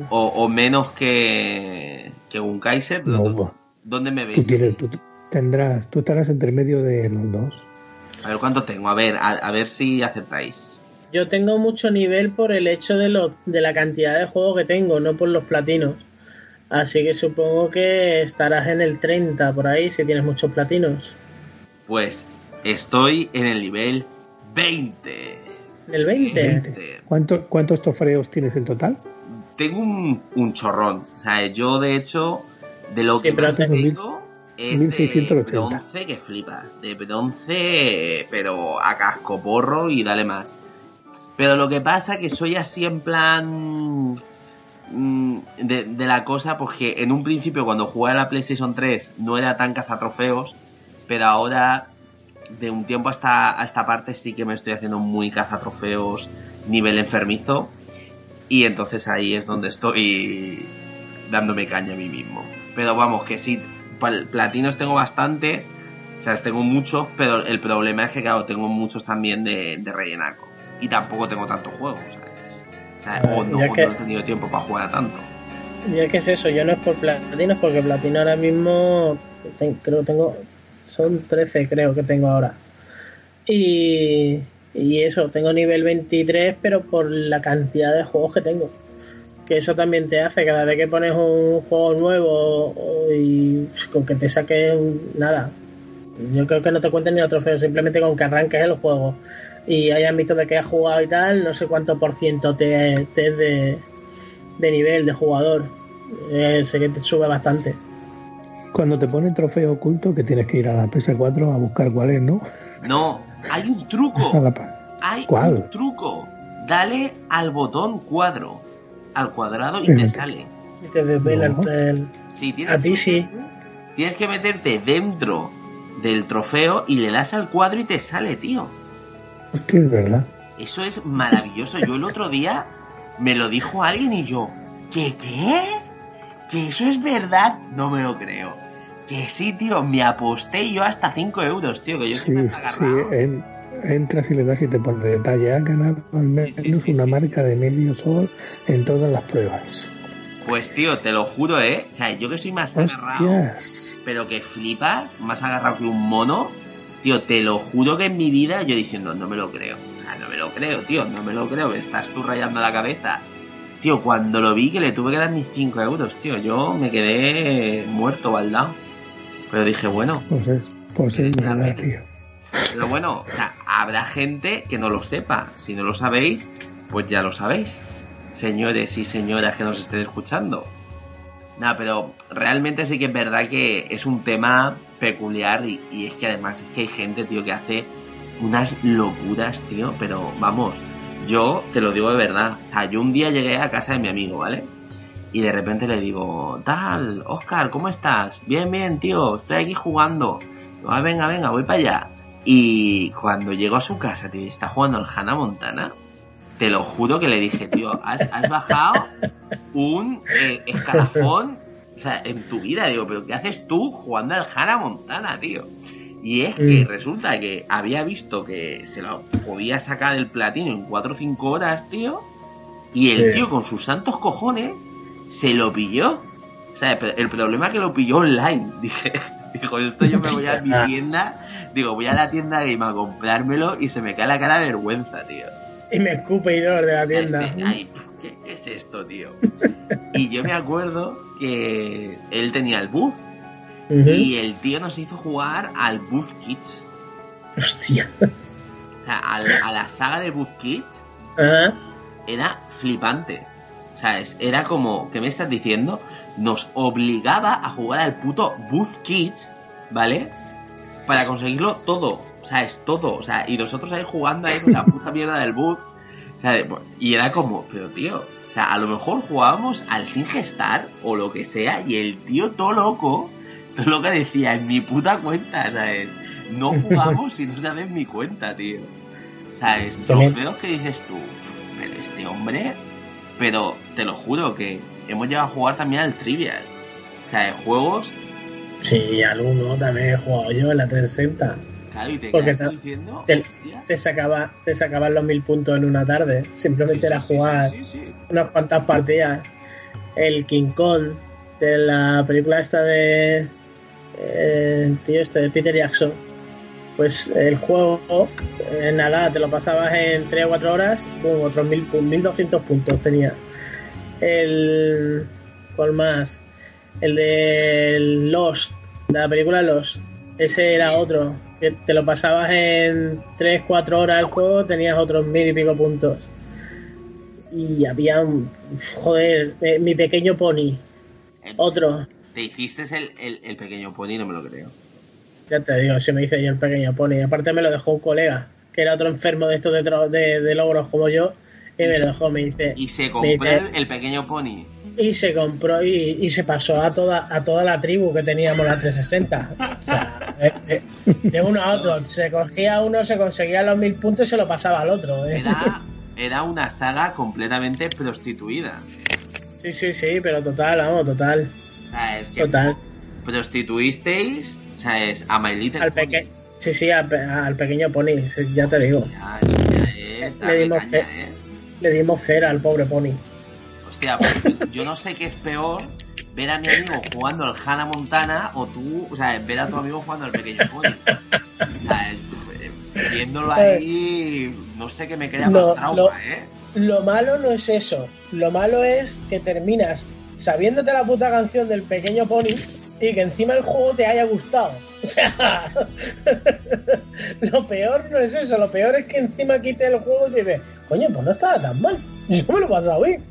O, o menos que, que un Kaiser? No, ¿Dó- pues, ¿Dónde me Tú, veis? tienes, tú tendrás, tú estarás entre medio de los dos. A ver cuánto tengo, a ver, a, a ver si aceptáis. Yo tengo mucho nivel por el hecho de, lo, de la cantidad de juegos que tengo, no por los platinos. Así que supongo que estarás en el 30 por ahí si tienes muchos platinos. Pues estoy en el nivel 20. ¿El 20? 20. ¿Cuánto- ¿Cuántos trofeos tienes en total? Tengo un, un chorrón. O sea, yo de hecho, de lo que pero más te- tengo es de 1680. bronce que flipas. De bronce, pero a casco porro y dale más. Pero lo que pasa que soy así en plan mm, de, de la cosa, porque en un principio cuando jugué a la PlayStation 3 no era tan cazatrofeos, pero ahora de un tiempo hasta a esta parte sí que me estoy haciendo muy cazatrofeos nivel enfermizo. Y entonces ahí es donde estoy dándome caña a mí mismo. Pero vamos, que sí, platinos tengo bastantes, o sea, tengo muchos, pero el problema es que, claro, tengo muchos también de, de rellenaco. Y tampoco tengo tantos juegos, ¿sabes? O sea, o no, ya o que- no he tenido tiempo para jugar a tanto. Y es que es eso, yo no es por platino, es porque platino ahora mismo ten- creo que tengo, son 13 creo que tengo ahora. Y, y eso, tengo nivel 23, pero por la cantidad de juegos que tengo. Que eso también te hace, cada vez que pones un juego nuevo y con que te saquen nada. Yo creo que no te cuenten ni otro trofeo, simplemente con que arranques el juego y hayas visto de qué has jugado y tal, no sé cuánto por ciento te, te es de, de nivel de jugador. Eh, sé que te sube bastante. Cuando te ponen trofeo oculto, que tienes que ir a la PS4 a buscar cuál es, ¿no? No, hay un A truco. Hay ¿Cuál? un truco. Dale al botón cuadro, al cuadrado y te sale. Y te desvela No. el- Sí, tienes A ti sí. Tienes que meterte dentro del trofeo y le das al cuadro y te sale, tío. Hostia, es verdad. Eso es maravilloso. Yo el otro día me lo dijo alguien y yo, ¿qué qué? ¿Que eso es verdad? No me lo creo. Que sí, tío, me aposté yo hasta 5 euros, tío, que yo Sí, me sí, en- entras y le das y te pone detalle. Ha ganado al menos una marca de medio sol en todas las pruebas. Pues tío, te lo juro, ¿eh? O sea, yo que soy más agarrado, pero que flipas, más agarrado que un mono, tío, te lo juro que en mi vida yo diciendo, no me lo creo. No me lo creo, tío, no me lo creo, me estás tú rayando la cabeza. Tío, cuando lo vi que le tuve que dar mis 5 euros, tío, yo me quedé muerto, baldao. Pero dije, bueno, Pues es, pues es La verdad, tío. pero bueno, o sea, habrá gente que no lo sepa. Si no lo sabéis, pues ya lo sabéis. Señores y señoras que nos estén escuchando. Nada, pero realmente sí que es verdad que es un tema peculiar y, es que además es que hay gente, tío, que hace unas locuras, tío, pero vamos, yo te lo digo de verdad. O sea, yo un día llegué a casa de mi amigo, ¿vale? Y de repente le digo, tal, Oscar, ¿cómo estás? Bien, bien, tío, estoy aquí jugando. "Ah, venga, venga, voy para allá. Y cuando llego a su casa, tío, y está jugando al Hannah Montana, te lo juro que le dije, tío, has, has bajado un eh, escalafón o sea, en tu vida. Digo, pero ¿qué haces tú jugando al Hannah Montana, tío? Y es que Mm. resulta que había visto que se lo podía sacar del platino en 4 o 5 horas, tío. Y el Sí. tío con sus santos cojones se lo pilló. O sea, el problema es que lo pilló online. Dije, dijo, esto yo me voy a mi tienda. Digo, voy a la tienda game a comprármelo y se me cae la cara de vergüenza, tío. Y me escupe y de la tienda. Ese- ay, ¿qué, qué es esto, tío? Y yo me acuerdo que él tenía el buff y el tío nos hizo jugar al Buff Kids. Hostia. O sea, al- a la saga de Buff Kids era flipante. O sea, es- era como, ¿qué me estás diciendo? Nos obligaba a jugar al puto Buff Kids, ¿vale? Para conseguirlo todo. O sea, es todo. O sea, y nosotros ahí jugando ahí con la puta mierda del Buff. O sea, y era como, pero tío, o sea, a lo mejor jugábamos al sin gestar o lo que sea y el tío todo loco, todo lo que decía en mi puta cuenta, ¿sabes? No jugamos si no sabes mi cuenta, tío. O sea, es También- trofeos que dices tú, "Pff, pero este hombre, pero te lo juro que hemos llegado a jugar también al Trivial. O sea, de juegos, Sí, al uno también he jugado yo en la 360. claro, y te Porque te- diciendo, te, hostia, te sacaba, te sacaban los mil puntos en una tarde. Simplemente era jugar sí, unas cuantas partidas. El King Kong de la película esta de eh, tío este de Peter Jackson. Pues el juego, eh, nada, te lo pasabas en 3 o 4 horas, boom, otros mil, pu- 1200 puntos tenía. El. ¿Cuál más? El de Lost, de la película Lost. Ese era otro. Que te lo pasabas en 3, 4 horas el juego, tenías otros mil y pico puntos. Y había un. Joder, eh, mi pequeño pony. Otro. Te hiciste el, el, el pequeño pony, no me lo creo. Ya te digo, se me hice yo el pequeño pony. Aparte me lo dejó un colega, que era otro enfermo de estos de, de, de logros como yo. Y me lo dejó, me dice. Y se compró dice- el pequeño pony. Y se compró y, y se pasó a toda a toda la tribu que teníamos la 360. O sea, De, de- de uno a otro. Se cogía uno, se conseguía los mil puntos y se lo pasaba al otro. ¿eh? Era, era una saga completamente prostituida. Sí, sí, sí, pero total, vamos, total. Es que Total. prostituisteis, o sea, es a My Little Al, Pony. sí, sí, al, pe- al pequeño Pony, sí, ya te digo. Ya, ya es Le dimos, caña, ¿eh? le dimos cera al pobre Pony. Yo no sé qué es peor ver a mi amigo jugando al Hannah Montana o tú, o sea, ver a tu amigo jugando al pequeño Pony. O sea, eh, viéndolo ahí, no sé qué me crea No, más trauma, lo- ¿eh? Lo malo no es eso. Lo malo es que terminas sabiéndote la puta canción del pequeño Pony y que encima el juego te haya gustado. O sea, lo peor no es eso. Lo peor es que encima quite el juego y dices, coño, pues no estaba tan mal. Yo me lo he pasado bien.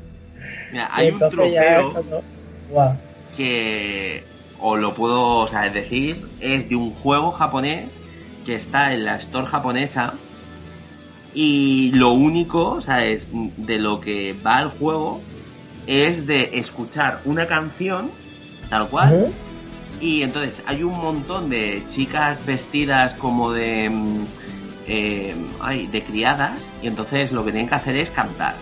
Mira, hay un trofeo que os lo puedo o sea, decir, es de un juego japonés que está en la store japonesa y lo único, o sea, es de lo que va el juego es de escuchar una canción tal cual y entonces hay un montón de chicas vestidas como de mm, eh, ay, de criadas y entonces lo que tienen que hacer es cantar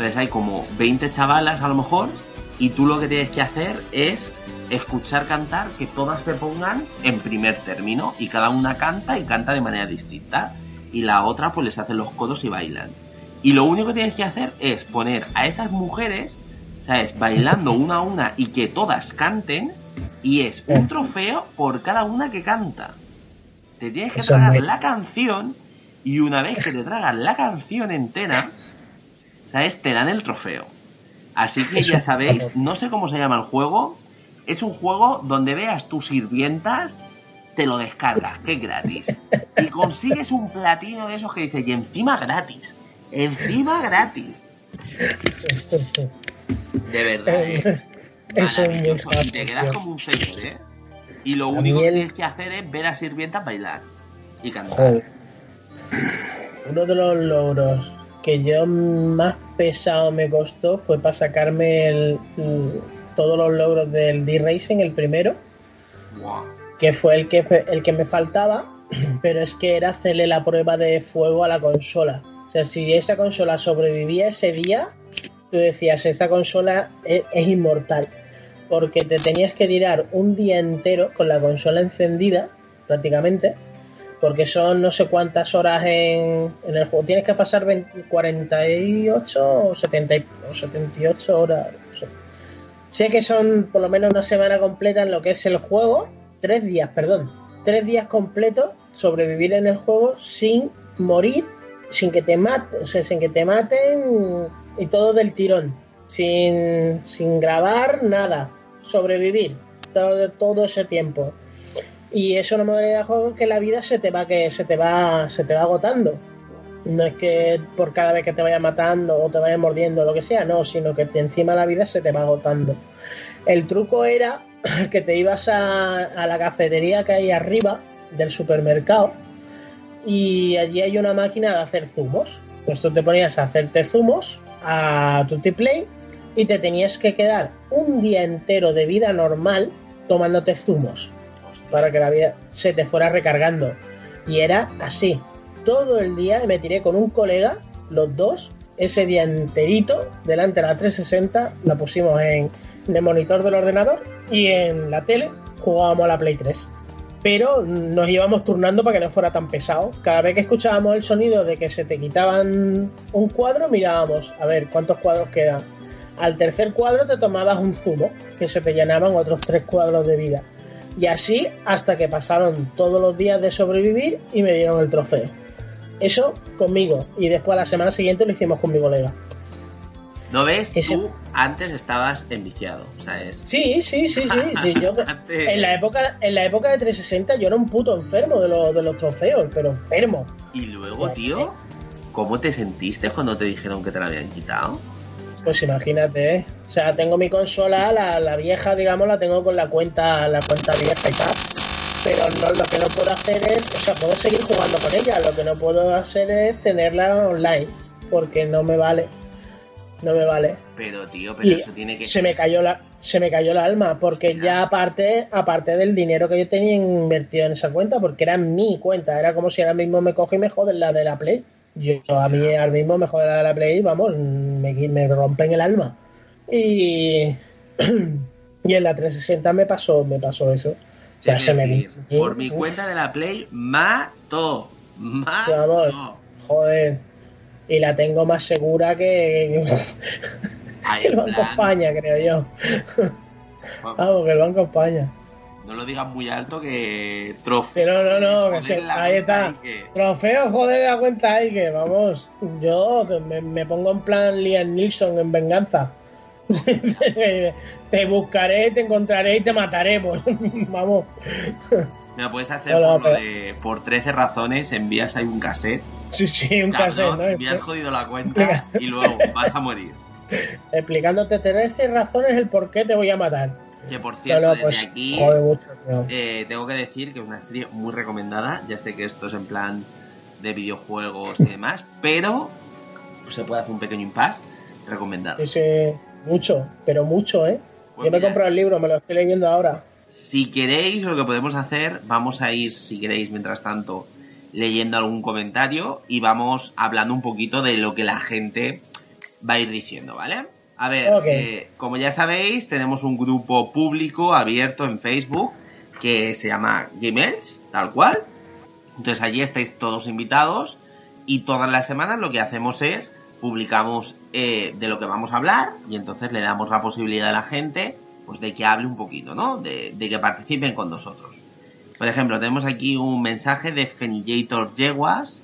entonces hay como 20 chavalas a lo mejor y tú lo que tienes que hacer es escuchar cantar que todas te pongan en primer término y cada una canta y canta de manera distinta. Y la otra pues les hace los codos y bailan. Y lo único que tienes que hacer es poner a esas mujeres ¿sabes? bailando una a una y que todas canten y es un trofeo por cada una que canta. Te tienes que tragar la canción y una vez que te tragas la canción entera ¿sabes? Te dan el trofeo. Así que ya sabéis, no sé cómo se llama el juego. Es un juego donde veas tus sirvientas, te lo descargas, que es gratis. Y consigues un platino de esos que dice, y encima gratis. Encima gratis. De verdad, ¿eh? Maravilloso. Y te quedas como un señor, ¿eh? Y lo único que tienes que hacer es ver a sirvientas bailar y cantar. Uno de los logros que yo más pesado me costó fue para sacarme el- el- todos los logros del D-Racing, el primero, que fue el que, el que me faltaba, pero es que era hacerle la prueba de fuego a la consola. O sea, si esa consola sobrevivía ese día, tú decías, esa consola es, es inmortal. Porque te tenías que tirar un día entero con la consola encendida, prácticamente, porque son no sé cuántas horas en, en el juego. Tienes que pasar 20 48 o, 70, y- o 78 horas. sé. Sé que son por lo menos una semana completa en lo que es el juego. Tres días, perdón. Tres días completos sobrevivir en el juego sin morir, sin que te maten, o sea, sin que te maten y todo del tirón. Sin, sin grabar nada. Sobrevivir todo ese tiempo. Y es una modalidad de juego que la vida se te va que se te va se te va agotando. No es que por cada vez que te vaya matando o te vaya mordiendo o lo que sea, no, sino que encima la vida se te va agotando. El truco era que te ibas a, la cafetería que hay arriba del supermercado y allí hay una máquina de hacer zumos. Pues tú te ponías a hacerte zumos a Play y te tenías que quedar un día entero de vida normal tomándote zumos para que la vida se te fuera recargando. Y era así. Todo el día me tiré con un colega, los dos, ese día enterito, delante de la 360, la pusimos en, el monitor del ordenador y en la tele jugábamos a la Play 3. Pero nos íbamos turnando para que no fuera tan pesado. Cada vez que escuchábamos el sonido de que se te quitaban un cuadro, mirábamos a ver cuántos cuadros quedan. Al tercer cuadro te tomabas un zumo, que se te llenaban otros tres cuadros de vida. Y así hasta que pasaron todos los días de sobrevivir y me dieron el trofeo. Eso conmigo. Y después a la semana siguiente lo hicimos con mi colega. ¿No ves? Ese- Tú antes estabas enviciado. O sea, es. Sí, sí, sí, sí. sí, yo, en, la época, en la época de 360 yo era un puto enfermo de, los de los trofeos, pero enfermo. Y luego, tío, ¿cómo te sentiste cuando te dijeron que te la habían quitado? Pues imagínate, ¿eh? O sea, tengo mi consola, la, la vieja, digamos, la tengo con la cuenta, la cuenta vieja y tal. Pero no, lo que no puedo hacer es, o sea, puedo seguir jugando con ella, lo que no puedo hacer es tenerla online, porque no me vale. no me vale. Pero tío, pero Y eso tiene que se me cayó la se me cayó la alma porque ya aparte aparte del dinero que yo tenía invertido en esa cuenta porque era mi cuenta era como si ahora mismo me coge y me joden la de la play yo a mí ahora mismo me jode la de la play vamos me, me rompen el alma. Y y en la 360 me pasó me pasó eso. Se me por mi cuenta de la Play, mato. sí, vamos, Mato. joder. Y la tengo más segura que, que el Banco España creo yo. Vamos que el Banco España No lo digas muy alto que trofeo. Sí, no, no, no, que se- ahí está. que- Trofeo, joder, la cuenta ahí, que vamos. Yo me, me pongo en plan Liam Nilsson en venganza. te buscaré, te encontraré y te mataré, pues. vamos. Me lo puedes hacer No, no, por, lo de- por 13 razones, envías ahí un cassette. Sí, sí, un cassette, ¿no? Me has jodido la cuenta y luego vas a morir. Explicándote 13 razones el por qué te voy a matar. Que por cierto, No, no, desde pues, aquí mucho, eh, tengo que decir que es una serie muy recomendada. Ya sé que esto es en plan de videojuegos y demás, pero se puede hacer un pequeño impasse. Recomendado. Sí, sí, mucho, pero mucho, ¿eh? Pues Yo me he comprado el libro, me lo estoy leyendo ahora. Si queréis, lo que podemos hacer, vamos a ir, si queréis, mientras tanto, leyendo algún comentario y vamos hablando un poquito de lo que la gente va a ir diciendo, ¿vale? A ver, eh, como ya sabéis, tenemos un grupo público abierto en Facebook que se llama Game Edge, tal cual. Entonces allí estáis todos invitados y todas las semanas lo que hacemos es publicamos eh, de lo que vamos a hablar y entonces le damos la posibilidad a la gente pues de que hable un poquito, ¿no? De, de que participen con nosotros. Por ejemplo, tenemos aquí un mensaje de Fenillator Yeguas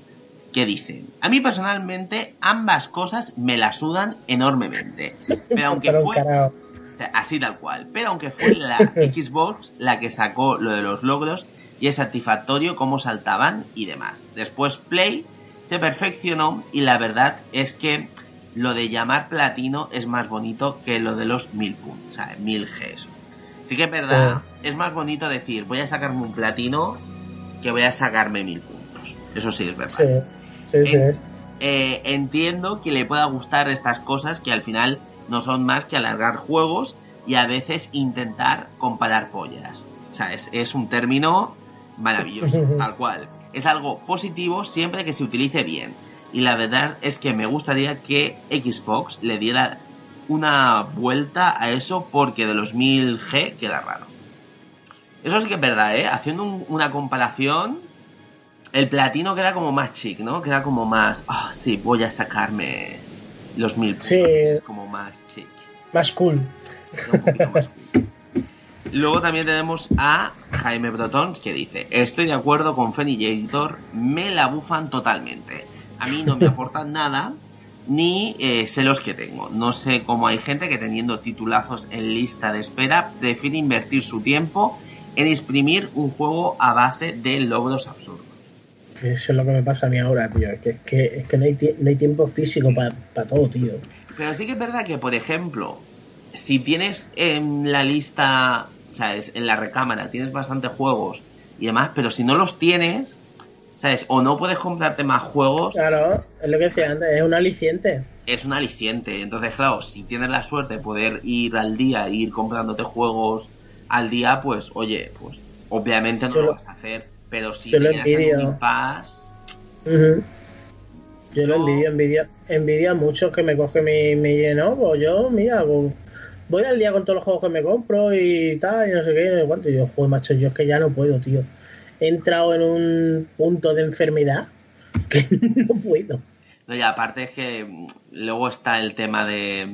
que dice, a mí personalmente ambas cosas me la sudan enormemente. Pero aunque fue... carajo. O sea, así tal cual. Pero aunque fue la Xbox la que sacó lo de los logros y es satisfactorio cómo saltaban y demás. Después Play se perfeccionó y la verdad es que lo de llamar platino es más bonito que lo de los mil puntos, o sea, mil Gs. Sí que es verdad, es más bonito decir voy a sacarme un platino que voy a sacarme mil puntos. Eso sí es verdad. Sí, sí, sí. Eh, entiendo que le pueda gustar estas cosas que al final no son más que alargar juegos y a veces intentar comparar pollas. O sea, es, es un término maravilloso, tal cual. Es algo positivo siempre que se utilice bien. Y la verdad es que me gustaría que Xbox le diera una vuelta a eso porque de los 1000G queda raro. Eso sí que es verdad, ¿eh? Haciendo un- una comparación, el platino queda como más chic, ¿no? Queda como más, ah, sí, voy a sacarme los 1000 puntos. Sí. Es como más chic. Más cool. Un poquito más cool. Luego también tenemos a Jaime Brotons que dice, estoy de acuerdo con Fenillator, me la bufan totalmente. A mí no me aportan nada, ni eh, sé los que tengo. No sé cómo hay gente que teniendo titulazos en lista de espera prefiere invertir su tiempo en exprimir un juego a base de logros absurdos. Eso es lo que me pasa a mí ahora, tío. Es que, es que, es que no, hay no hay tiempo físico para todo, tío. Pero sí que es verdad que, por ejemplo, si tienes en la lista, ¿sabes? En la recámara tienes bastantes juegos y demás, pero si no los tienes, ¿sabes? O no puedes comprarte más juegos, Claro, es lo que decía antes, es un aliciente. es un aliciente. Entonces, claro, si tienes la suerte de poder ir al día, e ir comprándote juegos al día, pues, oye, pues obviamente no Yo lo lo- vas a hacer. Pero si yo lo tienes en Ujú. Yo lo envidio, envidio, envidio a muchos que me cogen mi, mi lleno, pues yo, mira, pues, voy al día con todos los juegos que me compro y tal, y no sé qué, y no cuánto. Y yo, joder, macho, yo es que ya no puedo, tío. He entrado en un punto de enfermedad que no puedo. No, y aparte es que luego está el tema de,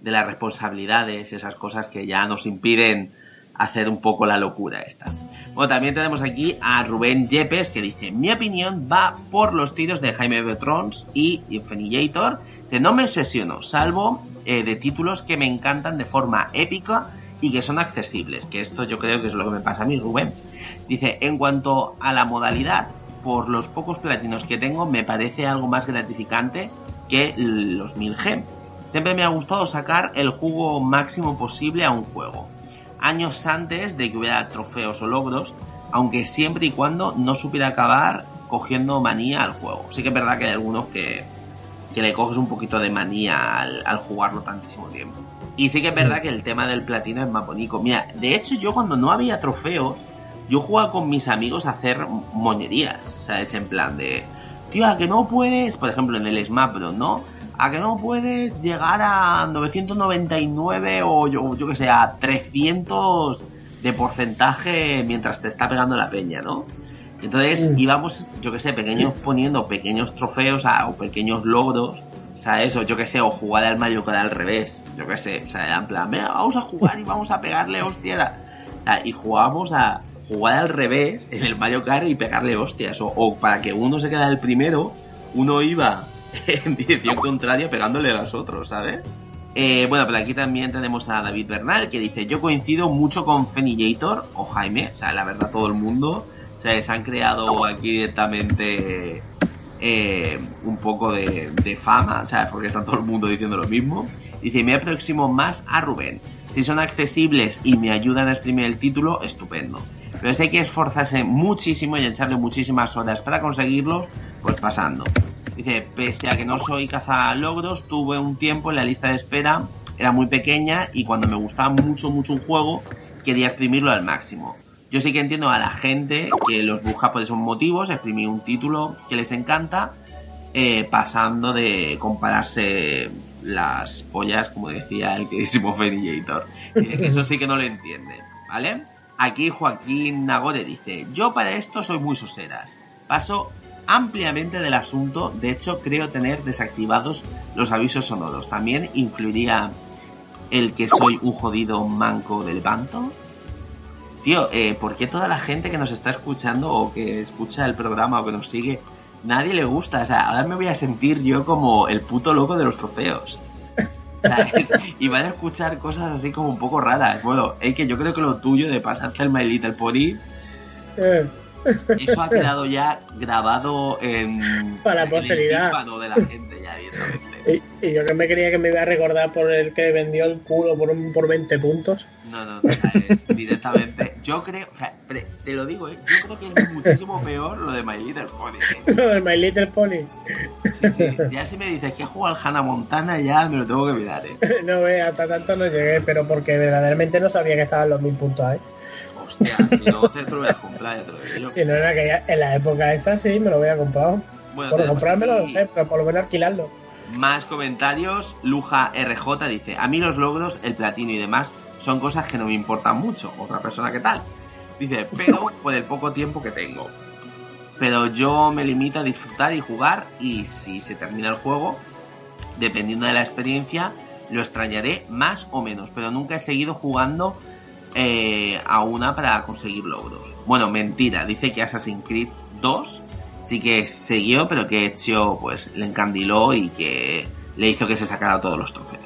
de las responsabilidades, esas cosas que ya nos impiden hacer un poco la locura esta. Bueno, también tenemos aquí a Rubén Yepes que dice, mi opinión va por los tiros de Jaime Betrons y Infinillator, que no me obsesiono, salvo eh, de títulos que me encantan de forma épica y que son accesibles, que esto yo creo que es lo que me pasa a mí, Rubén. Dice, en cuanto a la modalidad, por los pocos platinos que tengo, me parece algo más gratificante que los 1000G. Siempre me ha gustado sacar el jugo máximo posible a un juego. Años antes de que hubiera trofeos o logros, aunque siempre y cuando no supiera acabar cogiendo manía al juego. Sí que es verdad que hay algunos que, que le coges un poquito de manía al, al jugarlo tantísimo tiempo. Y sí que es verdad que el tema del platino es más bonito. Mira, de hecho yo cuando no había trofeos, yo jugaba con mis amigos a hacer moñerías, ¿sabes? En plan de, tío, a que no puedes, por ejemplo en el Smash Bros, ¿no? A que no puedes llegar a 999 o yo, yo que sé, a 300 de porcentaje mientras te está pegando la peña, ¿no? Entonces íbamos, yo que sé, pequeños poniendo pequeños trofeos a- o pequeños logros. O yo que sé, o jugar al Mario Kart al revés, yo que sé, o sea, en plan, "Venga, vamos a jugar y vamos a pegarle hostia. Sea, y jugábamos a jugar al revés en el Mario Kart y pegarle hostias. O, o para que uno se quedara el primero, uno iba en dirección contraria pegándole a los otros, ¿sabes? Eh, bueno, pero aquí también tenemos a David Bernal que dice, yo coincido mucho con Fenillator o Jaime, o sea, la verdad todo el mundo, o sea, se han creado aquí directamente eh, un poco de, de fama, o sea, porque está todo el mundo diciendo lo mismo. Dice, me aproximo más a Rubén. Si son accesibles y me ayudan a exprimir el título, estupendo. Pero si hay que esforzarse muchísimo y echarle muchísimas horas para conseguirlos, pues pasando. Dice, pese a que no soy cazalogros, tuve un tiempo en la lista de espera, era muy pequeña y cuando me gustaba mucho, mucho un juego, quería exprimirlo al máximo. Yo sí que entiendo a la gente que los busca por esos motivos, exprimir un título que les encanta, eh, pasando de compararse las pollas, como decía el queridísimo Fenillator. Eso sí que no lo entiende, ¿vale? Aquí Joaquín Nagore dice, yo para esto soy muy soseras. Paso ampliamente del asunto, de hecho creo tener desactivados los avisos sonoros. También influiría el que soy un jodido manco del levanto. Tío, eh, ¿por qué toda la gente que nos está escuchando o que escucha el programa o que nos sigue, nadie le gusta? O sea, ahora me voy a sentir yo como el puto loco de los trofeos. ¿Sabes? Y van a escuchar cosas así como un poco raras. Bueno, es que yo creo que lo tuyo de pasarte el My Little Pony, Eh, eso ha quedado ya grabado en, Para en posteridad. el tímpano de la gente ya directamente. Y, y yo que me creía que me iba a recordar por el que vendió el culo por, un, por 20 puntos. No, no, no, es directamente. Yo creo, o sea, te lo digo, ¿eh? yo creo que es muchísimo peor lo de My Little Pony. ¿eh? Lo del My Little Pony. Sí, sí, ya si me dices que juega al Hannah Montana, ya me lo tengo que mirar, ¿eh? No ve, hasta tanto no llegué, pero porque verdaderamente no sabía que estaban los mil puntos ahí. Hostia, si no te lo voy a comprar, ya te lo digo yo. Si no era que ya- en la época esta sí me lo había comprado. Bueno, por comprármelo no sé, pero por lo menos alquilarlo. Más comentarios. Luja RJ dice: A mí los logros, el platino y demás son cosas que no me importan mucho. Otra persona que tal. Dice: Pero por el poco tiempo que tengo. Pero yo me limito a disfrutar y jugar. Y si se termina el juego, dependiendo de la experiencia, lo extrañaré más o menos. Pero nunca he seguido jugando eh, a una para conseguir logros. Bueno, mentira. Dice que Assassin's Creed 2 sí que siguió, pero que hecho pues le encandiló y que le hizo que se sacara todos los trofeos.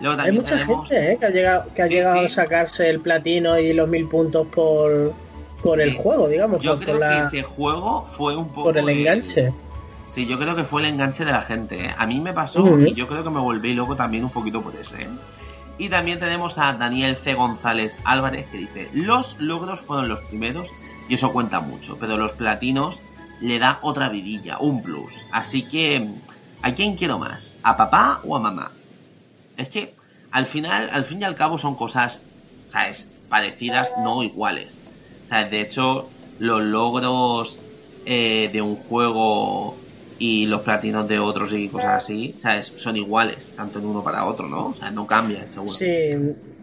Luego Hay mucha tenemos- gente ¿eh? que ha llegado, que ha Sí, llegado sí. a sacarse el platino y los mil puntos por, por el juego, digamos. Yo por, creo por la- que ese juego fue un poco por el enganche. Sí, yo creo que fue el enganche de la gente. ¿eh? A mí me pasó y yo creo que me volví loco también un poquito por ese. ¿eh? Y también tenemos a Daniel C. González Álvarez que dice, los logros fueron los primeros y eso cuenta mucho, pero los platinos le da otra vidilla, un plus. Así que, ¿a quién quiero más? ¿A papá o a mamá? Es que al final, al fin y al cabo son cosas, ¿sabes? Parecidas, no iguales. ¿Sabes? De hecho, los logros eh, de un juego y los platinos de otros y cosas así, ¿sabes? Son iguales, tanto en uno para otro, ¿no? O sea, no cambian, seguro. Sí,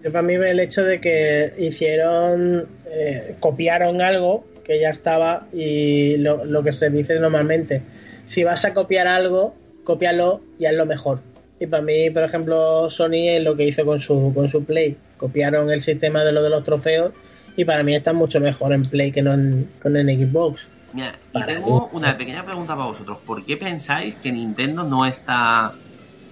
para mí el hecho de que hicieron, eh, copiaron algo que ya estaba y lo, lo que se dice normalmente, si vas a copiar algo, cópialo y hazlo mejor. Y para mí, por ejemplo, Sony es lo que hizo con su, con su Play. Copiaron el sistema de lo de los trofeos y para mí está mucho mejor en Play que no en, en Xbox. Mira, y tengo una pequeña pregunta para vosotros. ¿Por qué pensáis que Nintendo no está,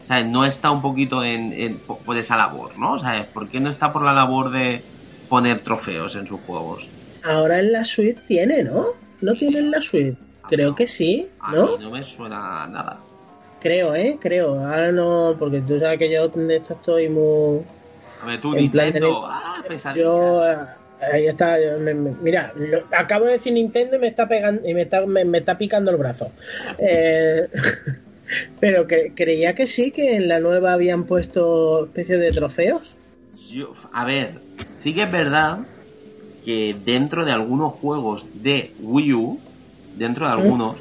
o sea, no está un poquito en, en- po- por esa labor, ¿no? O sea, ¿por qué no está por la labor de poner trofeos en sus juegos? Ahora en la Switch tiene, ¿no? ¿No tiene en la Switch? Creo que sí, A ¿no? mí no me suena nada. Creo, ¿eh? Creo. Ahora no, porque tú sabes que yo de esto estoy muy... A ver, tú, En plan de- Nintendo, ah, pesadilla. Yo... eh, Ahí está, yo me- me- mira, lo- acabo de decir Nintendo y me está pegando y me está, me, me está picando el brazo. Eh, Pero que, creía que sí, que en la nueva habían puesto especie de trofeos. Yo, a ver, sí que es verdad que dentro de algunos juegos de Wii U, dentro de algunos,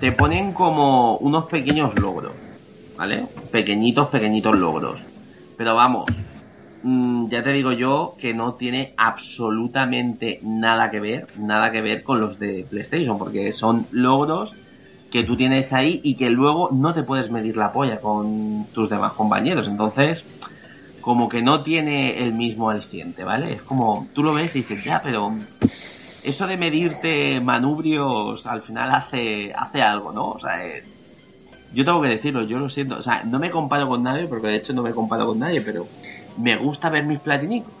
te ponen como unos pequeños logros, ¿vale? Pequeñitos, pequeñitos logros. Pero vamos, mm, ya te digo yo que no tiene absolutamente nada que ver, nada que ver con los de PlayStation, porque son logros que tú tienes ahí y que luego no te puedes medir la polla con tus demás compañeros. Entonces, como que no tiene el mismo aliciente, ¿vale? Es como, tú lo ves y dices, ya, pero eso de medirte manubrios al final hace, hace algo, ¿no? O sea, eh, yo tengo que decirlo, yo lo siento, o sea, no me comparo con nadie, porque de hecho no me comparo con nadie, pero me gusta ver mis platinicos.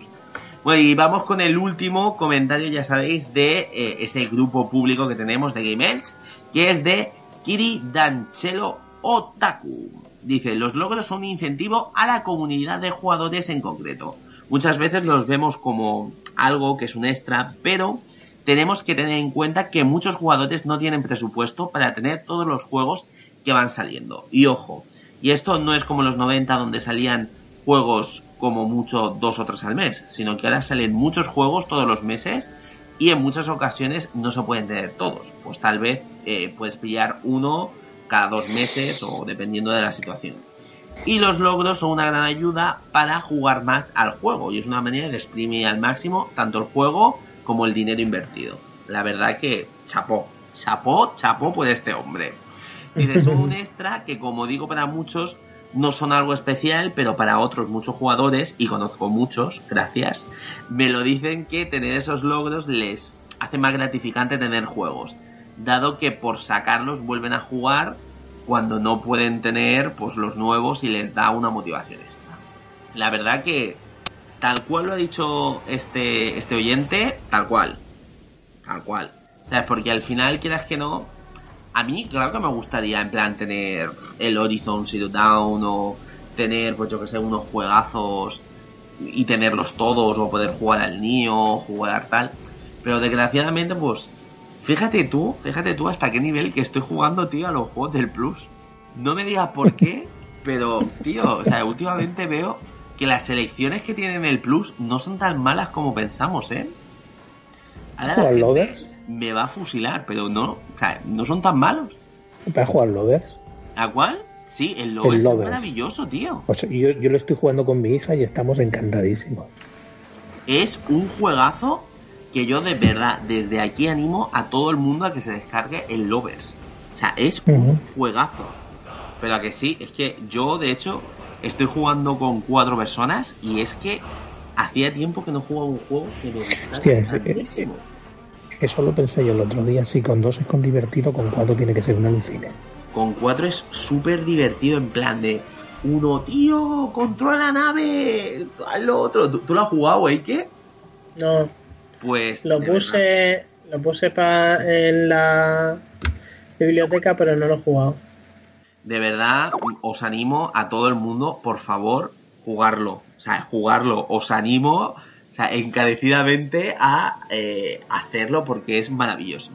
Bueno, y vamos con el último comentario, ya sabéis, de eh, ese grupo público que tenemos de Game Edge, que es de Kiri Danchelo Otaku. Dice, los logros son un incentivo a la comunidad de jugadores en concreto. Muchas veces los vemos como algo que es un extra, pero tenemos que tener en cuenta que muchos jugadores no tienen presupuesto para tener todos los juegos que van saliendo. Y ojo, y esto no es como los 90 donde salían juegos como mucho dos o tres al mes, sino que ahora salen muchos juegos todos los meses y en muchas ocasiones no se pueden tener todos. Pues tal vez eh, puedes pillar uno cada dos meses o dependiendo de la situación. Y los logros son una gran ayuda para jugar más al juego y es una manera de exprimir al máximo tanto el juego como el dinero invertido. La verdad que chapó, chapó, chapó por este hombre. Y son un extra que como digo para muchos no son algo especial, pero para otros muchos jugadores, y conozco muchos, gracias, me lo dicen que tener esos logros les hace más gratificante tener juegos, dado que por sacarlos vuelven a jugar cuando no pueden tener pues los nuevos y les da una motivación extra. La verdad que tal cual lo ha dicho este este oyente, tal cual. Tal cual. ¿Sabes? Porque al final quieras que no, a mí, claro que me gustaría, en plan, tener el Horizon Zero Down o tener, pues yo que sé, unos juegazos y tenerlos todos o poder jugar al Nio, jugar tal. Pero desgraciadamente, pues, fíjate tú, fíjate tú hasta qué nivel que estoy jugando, tío, a los juegos del Plus. No me digas por qué, pero, tío, o sea, últimamente veo que las selecciones que tienen el Plus no son tan malas como pensamos, ¿eh? Ahora la gente, me va a fusilar, pero no, o sea, no son tan malos. ¿Para jugar Lovers? ¿A cuál? Sí, el Lovers, es maravilloso, tío. O sea, yo, yo lo estoy jugando con mi hija y estamos encantadísimos. Es un juegazo que yo de verdad desde aquí animo a todo el mundo a que se descargue el Lovers. O sea, es un juegazo. Pero a que sí, es que yo de hecho estoy jugando con cuatro personas y es que hacía tiempo que no jugaba un juego que me gustara eso lo pensé yo el otro día. Si con dos es con divertido, con cuatro tiene que ser un alucine. Con cuatro es súper divertido, en plan de uno, tío, controla la nave, al otro. ¿Tú, lo has jugado, eh? ¿Qué? No. Pues. Lo puse, lo puse pa en la biblioteca, pero no lo he jugado. De verdad, os animo a todo el mundo, por favor, jugarlo. O sea, jugarlo. Os animo o sea, encarecidamente a eh, hacerlo porque es maravilloso.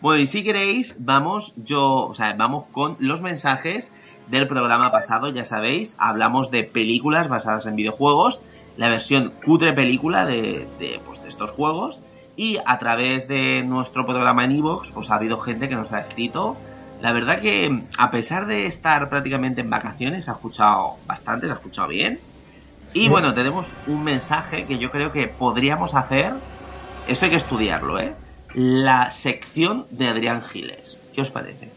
Bueno, y si queréis, vamos, yo, o sea, vamos con los mensajes del programa pasado, ya sabéis, hablamos de películas basadas en videojuegos, la versión cutre película de, de, pues, de estos juegos, y a través de nuestro programa en Evox, pues ha habido gente que nos ha escrito. La verdad que, a pesar de estar prácticamente en vacaciones, ha escuchado bastante, se ha escuchado bien. Y bueno, tenemos un mensaje que yo creo que podríamos hacer. Esto hay que estudiarlo, ¿eh? La sección de Adrián Giles. ¿Qué os parece?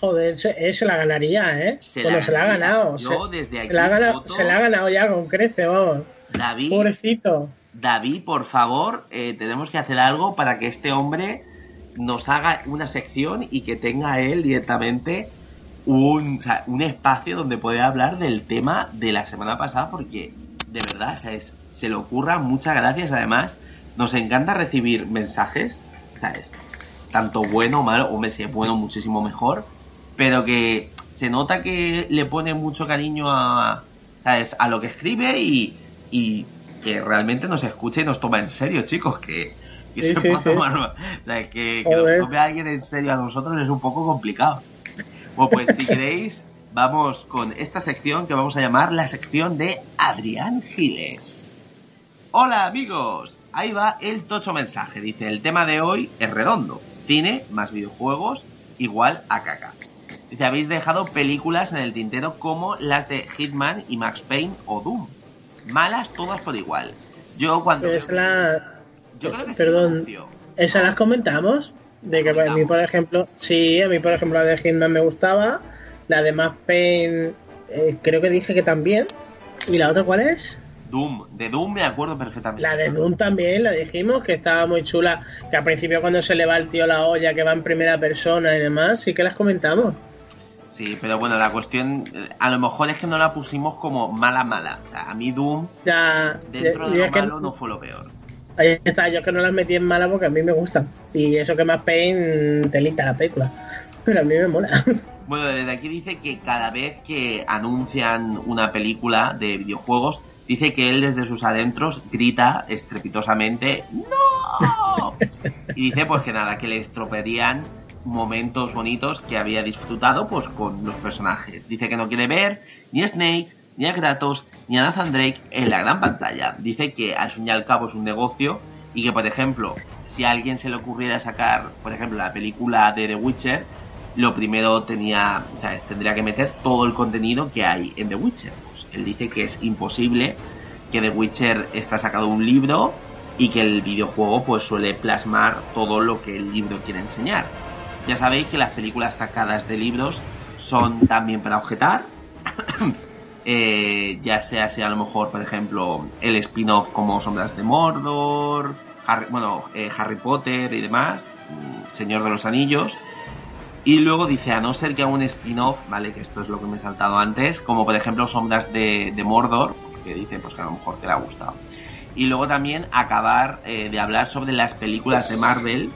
Joder, se, se la ganaría, ¿eh? Se la, se la ha ganado. Yo se, desde aquí. Se la, ha ganado, se la ha ganado ya con crece, vamos. David. Pobrecito. David, por favor, eh, tenemos que hacer algo para que este hombre nos haga una sección y que tenga él directamente un, un espacio donde poder hablar del tema de la semana pasada porque de verdad se le ocurra muchas gracias además nos encanta recibir mensajes ¿sabes? tanto bueno o malo o si es bueno muchísimo mejor pero que se nota que le pone mucho cariño a ¿sabes? a lo que escribe y, y que realmente nos escucha y nos toma en serio chicos que, que se o sea, que, que nos tome alguien en serio a nosotros es un poco complicado Bueno, pues si queréis, vamos con esta sección que vamos a llamar la sección de Adrián Giles. Hola amigos, ahí va el tocho mensaje. Dice, el tema de hoy es redondo. Cine más videojuegos igual a caca. Dice, habéis dejado películas en el tintero como las de Hitman y Max Payne o Doom. Malas todas por igual. Yo cuando... Pero esa la... Yo creo que sí, Perdón. ¿esas las comentamos? De que a mí, por ejemplo, sí, a mí, por ejemplo, la de Hitman me gustaba. La de Max Payne, eh, creo que dije que también. ¿Y la otra cuál es? Doom. De Doom me acuerdo perfectamente. La de Doom también, la dijimos, que estaba muy chula. Que al principio cuando se le va el tío la olla, que va en primera persona y demás, sí que las comentamos. Sí, pero bueno, la cuestión, eh, a lo mejor es que no la pusimos como mala mala. O sea, a mí Doom, Ya, dentro y de lo que- malo, no fue lo peor. Ahí está, yo que no las metí en mala porque a mí me gustan. Y eso que más Payne telita la película. Pero a mí me mola. Bueno, desde aquí dice que cada vez que anuncian una película de videojuegos, dice que él desde sus adentros grita estrepitosamente ¡No! Y dice pues que nada, que le estropearían momentos bonitos que había disfrutado pues con los personajes. Dice que no quiere ver ni a Snake, ni a Kratos, ni a Nathan Drake en la gran pantalla. Dice que al fin y al cabo es un negocio y que por ejemplo, si a alguien se le ocurriera sacar, por ejemplo, la película de The Witcher, lo primero tenía, tendría que meter todo el contenido que hay en The Witcher. Pues él dice que es imposible que The Witcher está sacado un libro y que el videojuego pues suele plasmar todo lo que el libro quiere enseñar. Ya sabéis que las películas sacadas de libros son también para objetar. Eh, ya sea si a lo mejor, por ejemplo, el spin-off como Sombras de Mordor, Harry, bueno, eh, Harry Potter y demás, mm, Señor de los Anillos. Y luego dice, a no ser que haga un spin-off, ¿vale? Que esto es lo que me he saltado antes, como por ejemplo Sombras de, de Mordor, pues que dice pues que a lo mejor te le ha gustado. Y luego también acabar eh, de hablar sobre las películas de Marvel.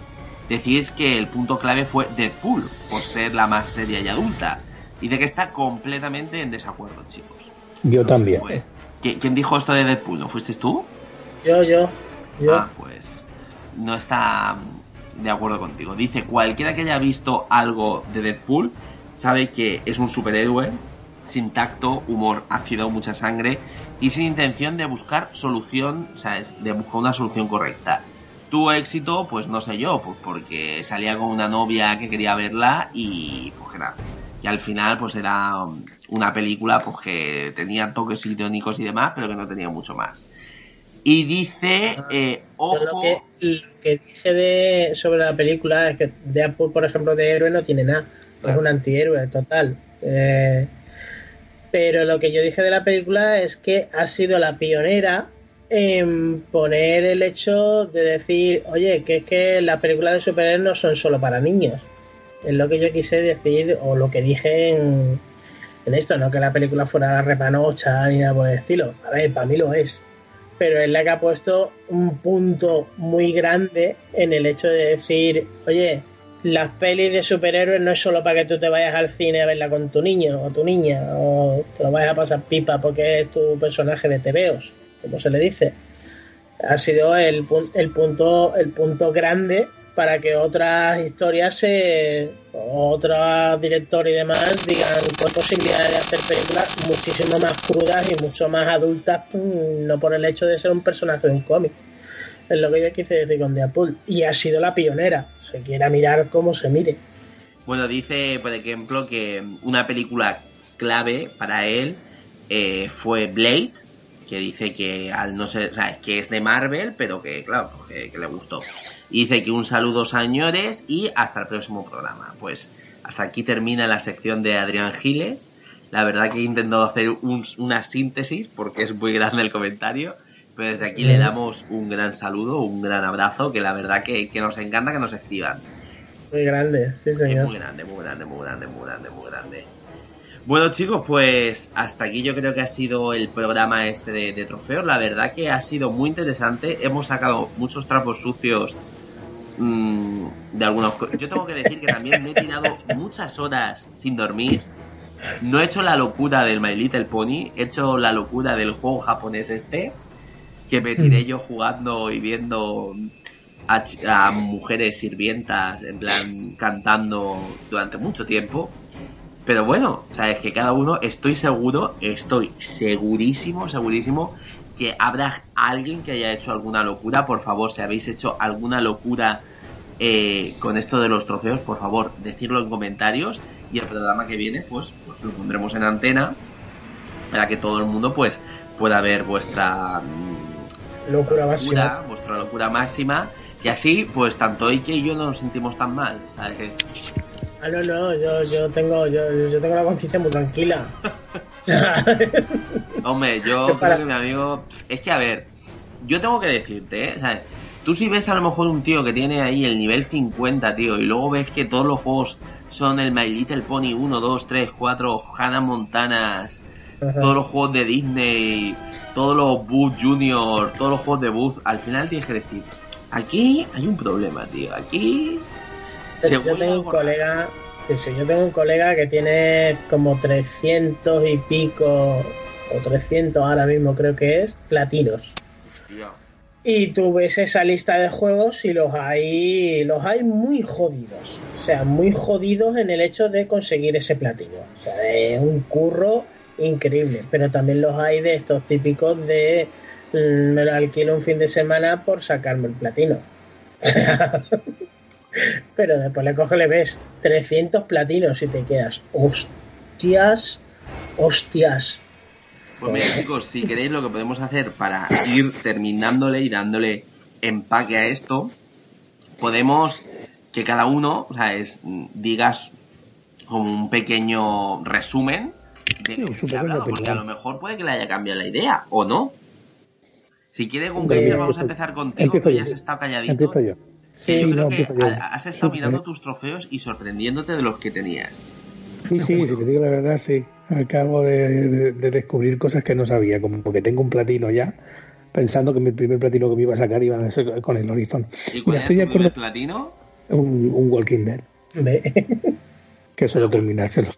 Decís que el punto clave fue Deadpool, por ser la más seria y adulta. Dice que está completamente en desacuerdo, chicos. Yo también. Fue- ¿Qui- ¿Quién dijo esto de Deadpool? ¿No fuiste tú? Yo, yo, yo. Ah, pues no está mm, de acuerdo contigo. Dice, cualquiera que haya visto algo de Deadpool sabe que es un superhéroe sin tacto, humor ácido, mucha sangre y sin intención de buscar solución, o sea, es de buscar una solución correcta. Tuvo éxito, pues no sé yo, pues porque salía con una novia que quería verla y pues que nada. Y al final pues era una película pues que tenía toques irónicos y demás, pero que no tenía mucho más. Y dice, eh, Yo lo ojo, que, lo que dije de, sobre la película es que Deadpool, por ejemplo, de héroe no tiene nada. Es un antihéroe total. Eh, pero lo que yo dije de la película es que ha sido la pionera en poner el hecho de decir, oye, que es que las películas de superhéroes no son solo para niños. Es lo que yo quise decir, o lo que dije en, en esto, no que la película fuera repanocha ni nada por el estilo. A ver, para mí lo es pero es la que ha puesto un punto muy grande en el hecho de decir, oye, las pelis de superhéroes no es solo para que tú te vayas al cine a verla con tu niño o tu niña, o te lo vayas a pasar pipa porque es tu personaje de tebeos, como se le dice. Ha sido el, el punto el punto grande para que otras historias otros directores y demás digan con posibilidades de hacer películas muchísimo más crudas y mucho más adultas mm, no por el hecho de ser un personaje de un cómic es lo que yo quise decir con Deadpool. Y ha sido la pionera. Se quiera mirar cómo se mire. Bueno, dice, por ejemplo, que una película clave para él eh, fue Blade, que dice que al no ser, o sea, que es de Marvel, pero que, claro, que, que le gustó. Y dice que un saludo, señores, y hasta el próximo programa. Pues hasta aquí termina la sección de Adrián Giles. La verdad que he intentado hacer un- una síntesis porque es muy grande el comentario. Pero desde aquí le damos un gran saludo, un gran abrazo, que la verdad que, que nos encanta que nos escriban. muy grande sí Es señor muy grande, muy grande, muy grande, muy grande, muy grande. Bueno chicos, pues hasta aquí yo creo que ha sido el programa este de, de trofeos. La verdad que ha sido muy interesante. Hemos sacado muchos trapos sucios mm, de algunos... Yo tengo que decir que también me he tirado muchas horas sin dormir. No he hecho la locura del My Little Pony, he hecho la locura del juego japonés este, que me tiré yo jugando y viendo a mujeres sirvientas, en plan cantando durante mucho tiempo. Pero bueno, o sea, es que cada uno, estoy seguro, estoy segurísimo, segurísimo que habrá alguien que haya hecho alguna locura. Por favor, si habéis hecho alguna locura eh, con esto de los trofeos, por favor, decirlo en comentarios y el programa que viene, pues, pues lo pondremos en antena para que todo el mundo, pues, pueda ver vuestra mm, Locura máxima. vuestra locura máxima. Y así, pues, tanto Ike y yo no nos sentimos tan mal, ¿sabes? Ah, no, no, yo, yo tengo yo, yo tengo la conciencia muy tranquila. Hombre, yo Que para- creo que mi amigo. Es que, a ver, yo tengo que decirte, ¿eh? O sea, tú si ves a lo mejor un tío que tiene ahí el nivel 50, tío, y luego ves que todos los juegos son el My Little Pony 1, 2, 3, 4, Hannah Montanas, Ajá. todos los juegos de Disney, todos los Booth Junior, todos los juegos de Booth, al final tienes que decir, aquí hay un problema, tío, aquí. Yo según tengo un colega, yo tengo un colega que tiene como 300 y pico, o 300 ahora mismo creo que es, platinos. Hostia. Y tú ves esa lista de juegos y los hay, los hay muy jodidos. O sea, muy jodidos en el hecho de conseguir ese platino. O sea, es un curro increíble. Pero también los hay de estos típicos de mm, me lo alquilo un fin de semana por sacarme el platino. Pero después le coge, le ves 300 platinos y te quedas, hostias, hostias. Pues mira, chicos, si queréis lo que podemos hacer para ir terminándole y dándole empaque a esto, podemos que cada uno, o sea, es, mm, digas como un pequeño resumen de lo que se ha hablado, porque a lo mejor puede que le haya cambiado la idea, o no. Si quieres, Venga, Gunkelser, empiezo- vamos a empezar contigo, que ya has estado calladito. Empiezo yo. Sí, yo creo no, que yo. has estado Sí, mirando ¿eh? tus trofeos y sorprendiéndote de los que tenías. Sí, sí, si te digo la verdad, sí. Acabo de, de- de descubrir cosas que no sabía, como que tengo un platino ya, pensando que mi primer platino que me iba a sacar iba a ser con el Horizon. ¿Y cuál es estoy de tu primer acuerdo, platino? un, un Walking Dead, que suelo terminárselo.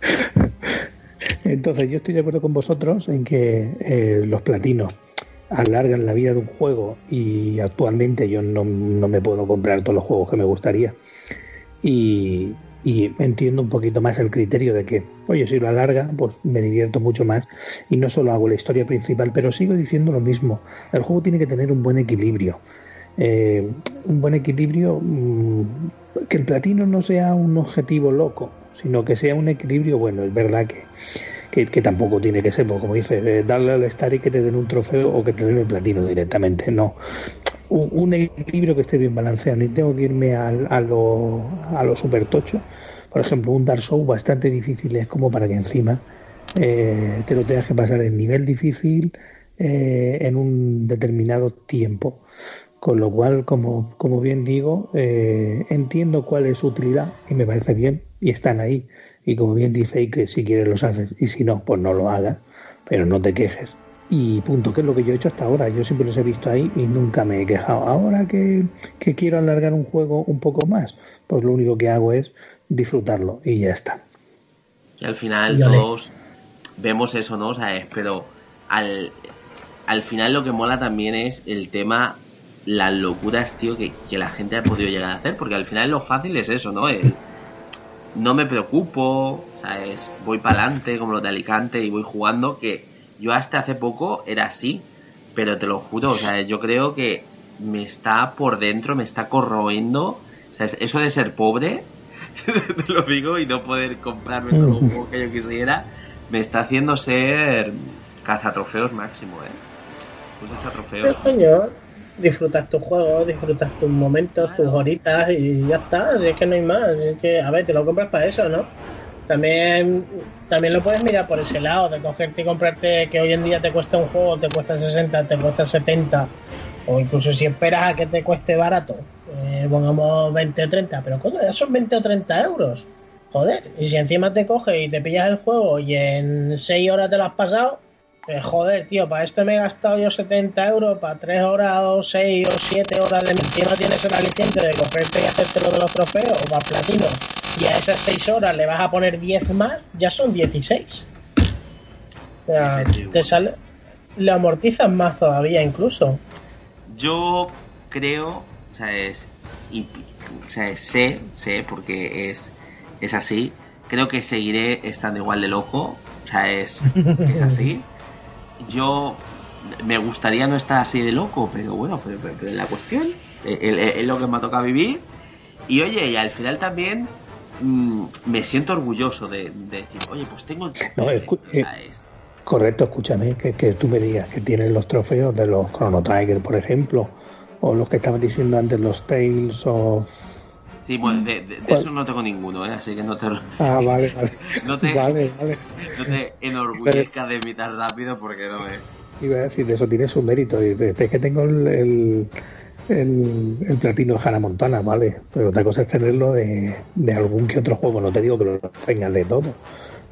Entonces, yo estoy de acuerdo con vosotros en que eh, los platinos alargan la vida de un juego y actualmente yo no, no me puedo comprar todos los juegos que me gustaría. Y, y entiendo un poquito más el criterio de que, oye, si lo alarga, pues me divierto mucho más y no solo hago la historia principal, pero sigo diciendo lo mismo. El juego tiene que tener un buen equilibrio. Eh, un buen equilibrio, mm, que el platino no sea un objetivo loco, sino que sea un equilibrio bueno. Es verdad que, que, tampoco tiene que ser, como dices, eh, darle al Star y que te den un trofeo o que te den el platino directamente, no. Un, equilibrio que esté bien balanceado, ni tengo que irme al- a, lo, a lo. Por ejemplo, un Dark Souls bastante difícil es como para que encima eh, te lo tengas que pasar en nivel difícil eh, en un determinado tiempo. Con lo cual, como, como bien digo, eh, entiendo cuál es su utilidad y me parece bien y están ahí. Y como bien dice, que si quieres los haces y si no, pues no lo hagas, pero no te quejes. Y punto, que es lo que yo he hecho hasta ahora. Yo siempre los he visto ahí y nunca me he quejado. Ahora que, que quiero alargar un juego un poco más, pues lo único que hago es disfrutarlo y ya está. Que al final Dale. todos vemos eso, ¿no? O sea, es- pero al, al final lo que mola también es el tema, las locuras, tío, que, que la gente ha podido llegar a hacer, porque al final lo fácil es eso, ¿no? El, no me preocupo, ¿sabes? Voy para adelante como los de Alicante y voy jugando, que yo hasta hace poco era así, pero te lo juro, o sea, yo creo que me está por dentro, me está corroendo, ¿sabes? Eso de ser pobre, te lo digo, y no poder comprarme todos los juegos que yo quisiera, me está haciendo ser cazatrofeos máximo, ¿eh? Pues cazatrofeos. Coño, disfrutas tus juegos, disfrutas tus momentos, tus horitas y ya está. Es que no hay más. Es que, a ver, te lo compras para eso, ¿no? También, también lo puedes mirar por ese lado, de cogerte y comprarte que hoy en día te cuesta un juego, te cuesta 60, te cuesta 70, o incluso si esperas a que te cueste barato, eh, pongamos 20 o 30, pero coño, ya son 20 o 30 euros. Joder, y si encima te coges y te pillas el juego y en 6 horas te lo has pasado, eh, joder, tío, para esto me he gastado yo 70 euros, para 3 horas o 6 o 7 horas de encima tienes el aliciente de comprarte y hacerte lo de los trofeos o para platino, y a esas 6 horas le vas a poner 10 más, ya son 16. O sea, te sale, le amortizas más todavía incluso. Yo creo, o sea, es, y- o sea, sé, sé, porque es, es así, creo que seguiré estando igual de loco. O sea, es, es así. Yo me gustaría no estar así de loco, pero bueno, pero, pero- pero la cuestión es, es lo que me ha tocado vivir. Y oye, y al final también mm, me siento orgulloso de, de decir, oye, pues tengo No, escu- eh, correcto, escúchame, que, que tú me digas que tienes los trofeos de los Chrono Trigger, por ejemplo, o los que estabas diciendo antes, los Tales of... Sí, bueno, de, de- eso no tengo ninguno, ¿eh? así que no te, Ah, vale, vale. no te, Vale, vale. no te enorgullezcas de imitar rápido porque no es. Iba a decir, de eso tiene su mérito. De que tengo el, el, el, el platino de Hannah Montana, vale. Pero otra cosa es tenerlo de, de algún que otro juego. No te digo que lo tengas de todo.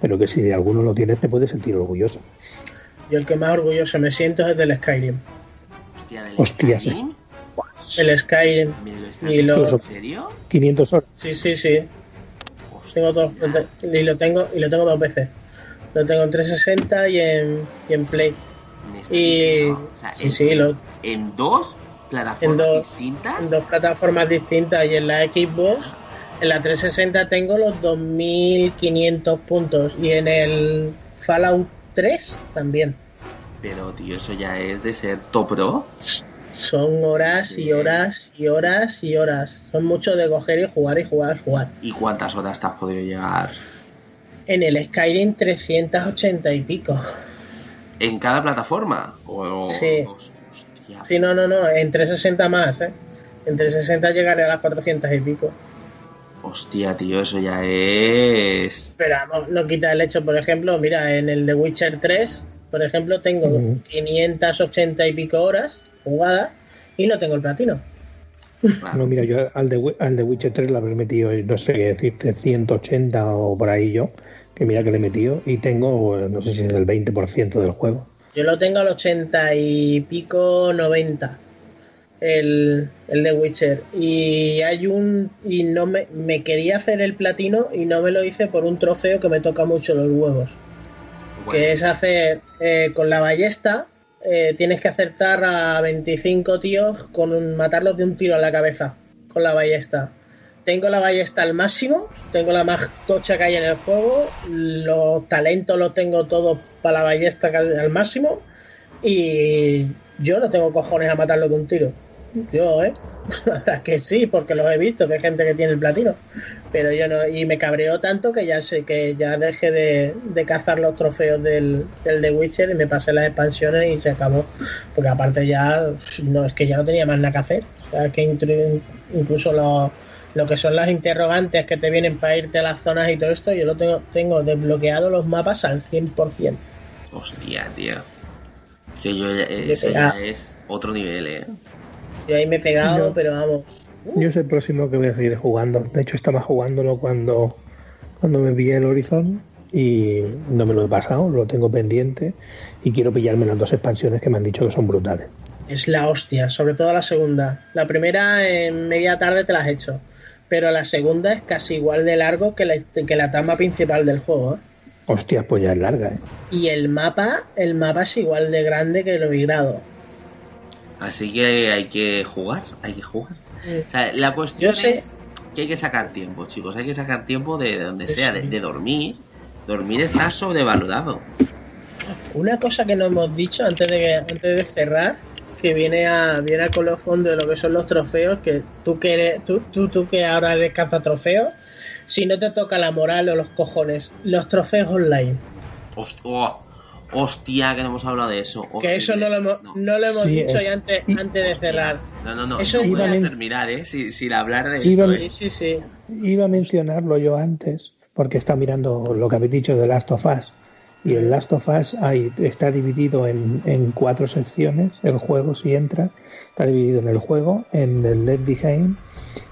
Pero que si de alguno lo tienes, te puedes sentir orgulloso. Y el que más orgulloso me siento es del Skyrim. Hostia, del Hostia, sí. El Skyrim. ¿me lo estás Y lo, diciendo ¿En serio? 500 horas. Sí, sí, sí. Tengo dos, y lo tengo y lo tengo dos veces. Lo tengo en 360 y en, y en Play. Y o sea, sí, en, sí, lo, en dos en plataformas dos, distintas. en dos plataformas distintas y en la Xbox, en la 360 tengo los 2500 puntos y en el Fallout 3 también. Pero, tío, eso ya es de ser top pro. Son horas y horas y horas y horas. Son mucho de coger y jugar y jugar y jugar. ¿Y cuántas horas te has podido llevar? En el Skyrim 380 y pico. ¿En cada plataforma? ¿O, o- Sí. hostia, Sí, no, no, no, en 360 más, ¿eh? En 360 llegaré a las 400 y pico. hostia, tío, eso ya es. Pero vamos, no quita el hecho, por ejemplo, mira, en el de Witcher 3, por ejemplo, tengo Ujú. 580 y pico horas jugadas y no tengo el platino. No, mira, yo al de, al de Witcher 3 le habré metido, no sé qué decirte, 180 o por ahí yo. Que mira que le he metido. Y tengo, eh, no sé si es el 20% del juego. Yo lo tengo al 80 y pico 90. El, el de Witcher. Y hay un. Y no me, me quería hacer el platino y no me lo hice por un trofeo que me toca mucho los huevos. Que es hacer eh, con la ballesta. Eh, tienes que acertar a 25 tíos con un, matarlos de un tiro a la cabeza. Con la ballesta. Tengo la ballesta al máximo. Tengo la más tocha que hay en el juego. Los talentos los tengo todos para la ballesta al máximo. Y yo no tengo cojones a matarlo de un tiro. Yo, ¿eh? Que sí, porque los he visto, que hay gente que tiene el platino. Pero yo no, y me cabreó tanto que ya sé que ya dejé de, de cazar los trofeos del, del The Witcher y me pasé las expansiones y se acabó. Porque aparte ya, no, es que ya no tenía más nada que hacer. O sea, que incluso lo, lo que son las interrogantes que te vienen para irte a las zonas y todo esto, yo lo tengo, tengo desbloqueado los mapas al 100%. Hostia, tío. Que yo, eso sé, ya ah. es otro nivel, eh. Y ahí me he pegado, Yo- pero vamos. Yo es el próximo que voy a seguir jugando. De hecho, estaba jugándolo cuando, cuando me pillé el Horizon y no me lo he pasado, lo tengo pendiente y quiero pillarme las dos expansiones que me han dicho que son brutales. Es la hostia, sobre todo la segunda. La primera en media tarde te la has hecho, pero la segunda es casi igual de largo que la, que la trama principal del juego. ¿eh? Hostias, pues ya es larga, ¿eh? Y el mapa, el mapa es igual de grande que el migrado. Así que hay que jugar, hay que jugar. O sea, la cuestión sé- es que hay que sacar tiempo, chicos. Hay que sacar tiempo de donde sea, de, de dormir. Dormir está sobrevalorado. Una cosa que no hemos dicho antes de que- antes de cerrar, que viene a viene a colofón de lo que son los trofeos, que tú que eres, tú, tú, tú que ahora eres trofeos, si no te toca la moral o los cojones, los trofeos online. Hostia, que no hemos hablado de eso. Que eso no lo hemos, no lo hemos Sí, dicho es- y antes, antes de cerrar. No, no, no. Eso puedes bueno. terminar, ¿eh? Sin, sin hablar de Iba- eso. Sí, ¿eh? sí, sí. Iba a mencionarlo yo antes, porque está mirando lo que habéis dicho de Last of Us. Y el Last of Us hay, está dividido en, en cuatro secciones, el juego si entra, está dividido en el juego, en el Left Behind,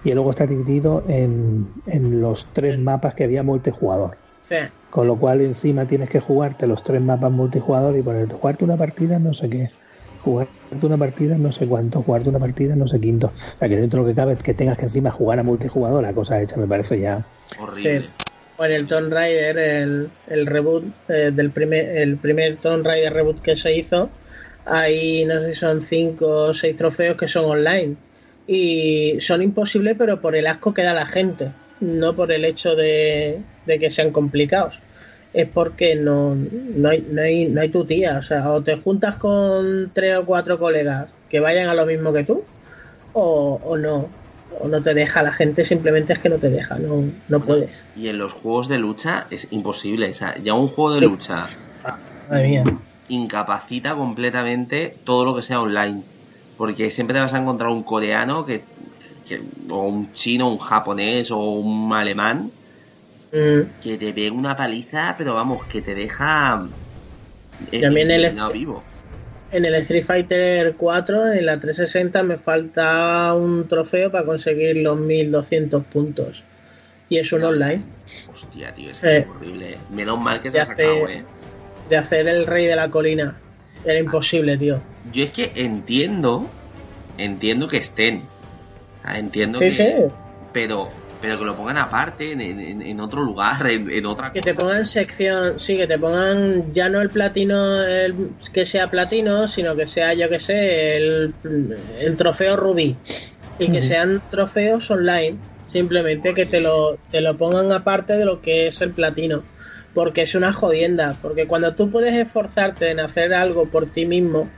y luego está dividido en, en los tres mapas que había multijugador. Sí. Con lo cual encima tienes que jugarte los tres mapas multijugador y ponerte, jugarte una partida no sé qué, jugarte una partida no sé cuánto, jugarte una partida no sé quinto. O sea que dentro de lo que cabe que tengas que encima jugar a multijugador, la cosa hecha me parece ya... Horrible. Sí. Bueno, el Tomb Raider, el, el reboot eh, del primer, el primer Tomb Raider reboot que se hizo, hay no sé si son cinco o seis trofeos que son online y son imposibles, pero por el asco que da la gente. No por el hecho de, de que sean complicados, es porque no, no, hay, no, hay, no hay tu tía. O sea, o te juntas con tres o cuatro colegas que vayan a lo mismo que tú, o, o no. O no te deja la gente, simplemente es que no te deja, no, no puedes. Y en los juegos de lucha es imposible. O sea, ya un juego de lucha Madre mía. incapacita completamente todo lo que sea online. Porque siempre te vas a encontrar un coreano que, que- o un chino, un japonés o un alemán Mm, que te pega una paliza, pero vamos, que te deja eh, También el- vivo. En el Street Fighter 4, en la 360, me falta un trofeo para conseguir los 1200 puntos. Y es un online. Hostia, tío, es Eh. horrible. Menos mal que se ha sacado, eh. De hacer el rey de la colina. Era imposible, tío. Yo es que entiendo, entiendo que estén. Sea, entiendo Sí, que, sí. pero pero que lo pongan aparte en, en- en otro lugar, en, en otra Que cosa. te pongan sección, sí, que te pongan ya no el platino, el, que sea platino, sino que sea, yo que sé, el, el trofeo rubí. Y que sean trofeos online. Simplemente que te lo, te lo pongan aparte de lo que es el platino. Porque es una jodienda. Porque cuando tú puedes esforzarte en hacer algo por ti mismo,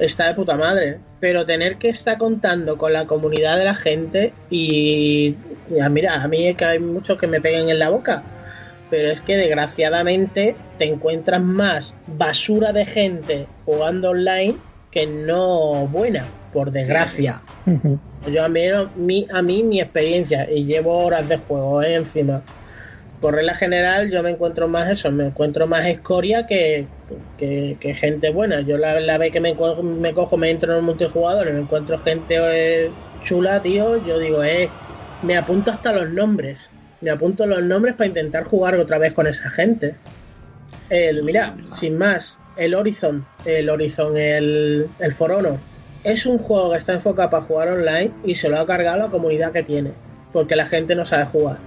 está de puta madre. Pero tener que estar contando con la comunidad de la gente y, ya mira, a mí es que hay muchos que me peguen en la boca. Pero es que desgraciadamente te encuentras más basura de gente jugando online que no buena, por desgracia. Yo a mí, mi, a mí mi experiencia, y llevo horas de juego eh, encima. Por regla general yo me encuentro más eso, me encuentro más escoria que, que, que gente buena. Yo la, la vez que me, me cojo, me entro en el multijugador y me encuentro gente eh, chula, tío, yo digo, eh, me apunto hasta los nombres. Me apunto los nombres para intentar jugar otra vez con esa gente. El, mira, sin más, el Horizon, el Horizon, el, el For Honor, es un juego que está enfocado para jugar online y se lo ha cargado la comunidad que tiene, porque la gente no sabe jugar,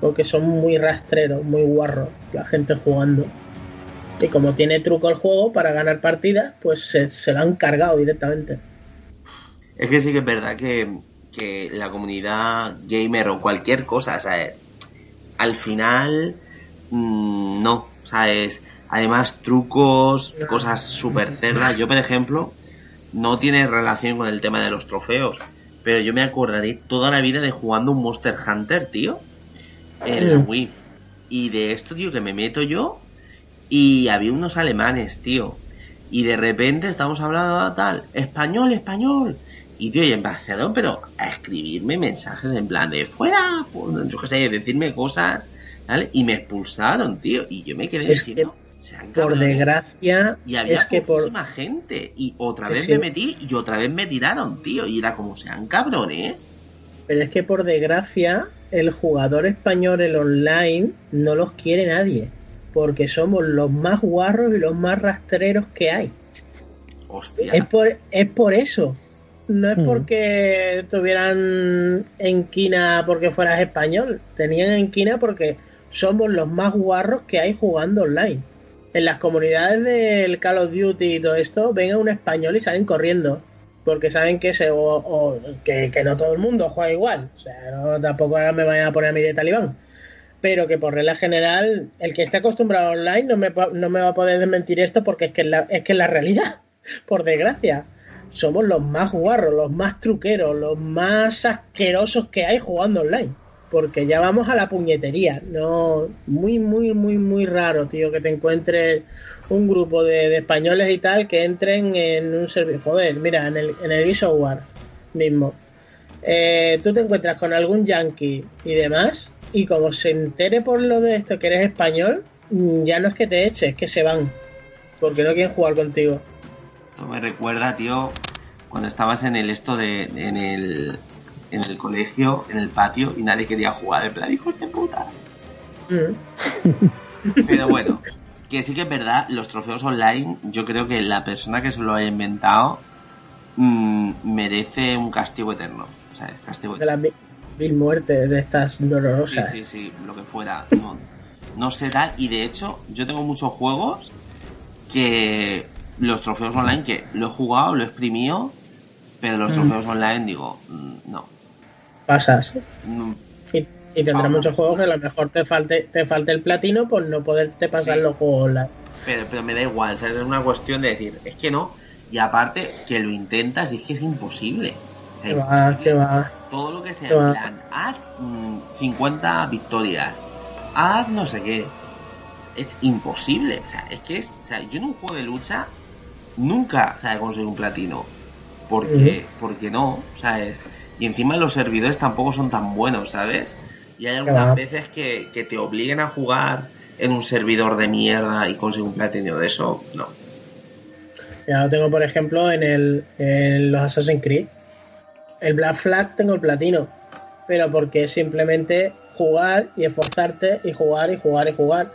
porque son muy rastreros, muy guarros la gente jugando. Y como tiene truco el juego para ganar partidas, pues se, se lo han cargado directamente. Es que sí que es verdad que, que la comunidad gamer o cualquier cosa, o sea, al final mm, no, ¿sabes? Además, trucos, cosas súper cerdas. Yo, por ejemplo, no tiene relación con el tema de los trofeos, pero yo me acordaré toda la vida de jugando un Monster Hunter, tío, en la. Wii. Y de esto, tío, que me meto yo y había unos alemanes, tío. Y de repente estamos hablando de tal, español, español. Y tío, y empezaron, pero a escribirme mensajes en plan de fuera, fu- yo qué sé, decirme cosas, ¿vale? Y me expulsaron, tío. Y yo me quedé Es que, diciendo, sean por cabrones. desgracia, Y había es que por, gente. Y otra Sí, vez sí. me metí y otra vez me tiraron, tío. Y era como, sean cabrones. Pero es que por desgracia, el jugador español, el online, no los quiere nadie. Porque somos los más guarros y los más rastreros que hay. Hostia. Es por, es por eso. No es Mm. porque estuvieran en quina porque fueras español. Tenían en quina porque somos los más guarros que hay jugando online. En las comunidades del Call of Duty y todo esto, ven a un español y salen corriendo. Porque saben que, se, o- o- que, no todo el mundo juega igual. O sea, no, tampoco me vayan a poner a mí de talibán. Pero que por regla general, el que esté acostumbrado online no me, no me va a poder desmentir esto porque es que es la, que la realidad. Por desgracia. Somos los más guarros, los más truqueros, los más asquerosos que hay jugando online. Porque ya vamos a la puñetería. No, muy, muy, muy, muy raro, tío, que te encuentres un grupo de, de españoles y tal que entren en un servicio. Joder, mira, en el, en el eSoftware mismo. Eh, tú te encuentras con algún yankee y demás, y como se entere por lo de esto que eres español, mm, ya no es que te eches, es que se van. Porque no quieren jugar contigo. Esto me recuerda, tío, cuando estabas en el esto de. en el. en el colegio, en el patio, y nadie quería jugar, en plan, hijos de puta. Mm. Pero bueno, que sí que es verdad, los trofeos online, yo creo que la persona que se lo haya inventado mm, merece un castigo eterno. O sea, castigo De las mi- mil muertes de estas Sí, dolorosas. sí, sí, lo que fuera. No, no se da. Y de hecho, yo tengo muchos juegos que los trofeos online, que lo he jugado, lo he exprimido, pero los Mm. trofeos online digo, mm, no. Pasas. Y tendrá Vamos. muchos juegos que a lo mejor te falte, te falte el platino por no poderte pasar Sí. los juegos online. Pero, pero me da igual, ¿sabes? Es una cuestión de decir, es que no. Y aparte, que lo intentas y es que es imposible. Que va, que va. todo lo que sea haz mm, 50 victorias, haz no sé qué. Es imposible. O sea, es que es. O sea, yo en un juego de lucha nunca o sea, he conseguido un platino. Porque, porque no, ¿sabes? Y encima los servidores tampoco son tan buenos, ¿sabes? Y hay algunas veces que, que te obliguen a jugar en un servidor de mierda y conseguir un platino de eso, no. Ya lo tengo, por ejemplo, en, el, en los Assassin's Creed. El Black Flag tengo el platino. Pero porque es simplemente jugar y esforzarte y jugar y jugar y jugar.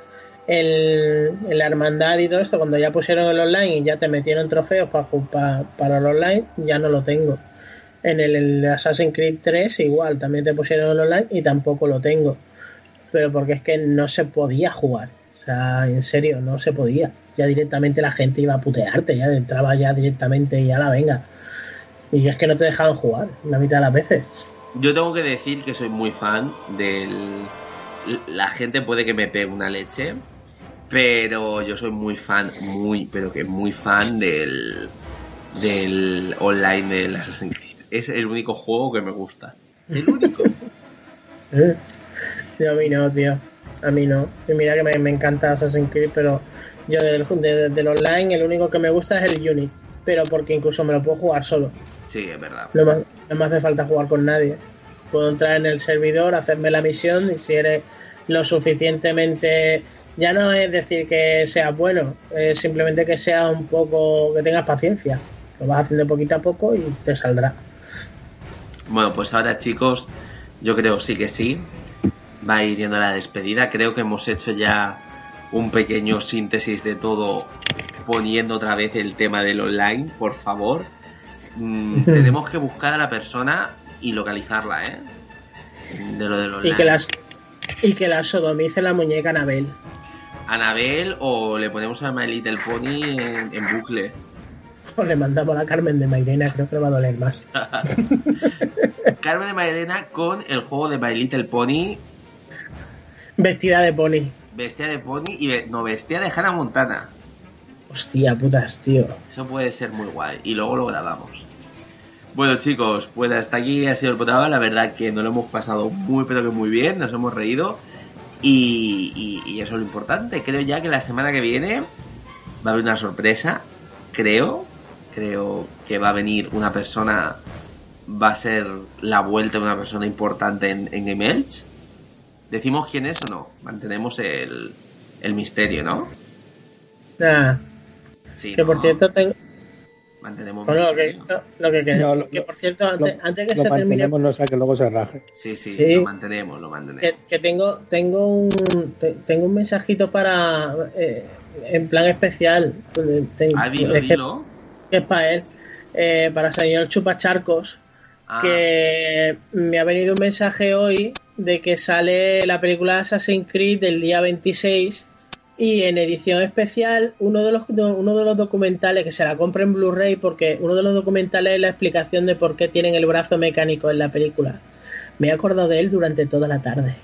El, el la hermandad y todo esto, cuando ya pusieron el online y ya te metieron trofeos para, para el online, ya no lo tengo. En el, el Assassin's Creed 3 igual, también te pusieron el online y tampoco lo tengo. Pero porque es que no se podía jugar. O sea, en serio, no se podía. Ya directamente la gente iba a putearte, ya entraba ya directamente y ya la venga. Y es que no te dejaban jugar la mitad de las veces. Yo tengo que decir que soy muy fan del. La gente puede que me pegue una leche, pero yo soy muy fan, muy, pero que muy fan del. del online del Assassin's Creed. Es el único juego que me gusta. El único. ¿Eh? Yo, a mí no, tío. A mí no. Y mira que me, me encanta Assassin's Creed, pero yo del, de- del online el único que me gusta es el Unity. Pero porque incluso me lo puedo jugar solo. Sí, es verdad. No me, no me hace falta jugar con nadie. Puedo entrar en el servidor, hacerme la misión y si eres lo suficientemente... Ya no es decir que seas bueno, es simplemente que sea un poco... que tengas paciencia. Lo vas haciendo poquito a poco y te saldrá. Bueno, pues ahora chicos, yo creo sí que sí. Va a ir yendo a la despedida. Creo que hemos hecho ya un pequeño síntesis de todo poniendo otra vez el tema del online, por favor. Mm, tenemos que buscar a la persona y localizarla, ¿eh? De lo del online. Y que las y que la sodomice la muñeca Anabel. Anabel o le ponemos a My Little Pony en, en bucle. O le mandamos a Carmen de Mairena, creo que le va a doler más. Carmen de Mairena con el juego de My Little Pony, Vestida de pony. bestia de Pony y ve- no bestia de Hannah Montana. Hostia, putas, tío. Eso puede ser muy guay. Y luego lo grabamos. Bueno, chicos, pues hasta aquí ha sido el programa. La verdad que nos lo hemos pasado muy, pero que muy bien. Nos hemos reído. Y, y- y eso es lo importante. Creo ya que la semana que viene va a haber una sorpresa. Creo. Creo que va a venir una persona. Va a ser la vuelta de una persona importante en, en Game. ¿Decimos quién es o no? Mantenemos el, el misterio, ¿no? Nada. Sí, que por cierto tengo. Mantenemos Bueno, lo que, misterio. lo que, que, No, lo- que por cierto, antes, Lo, antes que lo se termine mantenemos, no sea que luego se raje. Sí, sí, Sí. lo mantenemos, lo mantenemos. que, que tengo tengo un te- tengo un mensajito para eh, en plan especial tengo- Ah, dilo, es que- dilo. Que es para él eh, para el señor Chupacharcos Ah, que me ha venido un mensaje hoy de que sale la película Assassin's Creed del día 26 y en edición especial uno de los uno de los documentales que se la compra en Blu-ray porque uno de los documentales es la explicación de por qué tienen el brazo mecánico en la película. Me he acordado de él durante toda la tarde.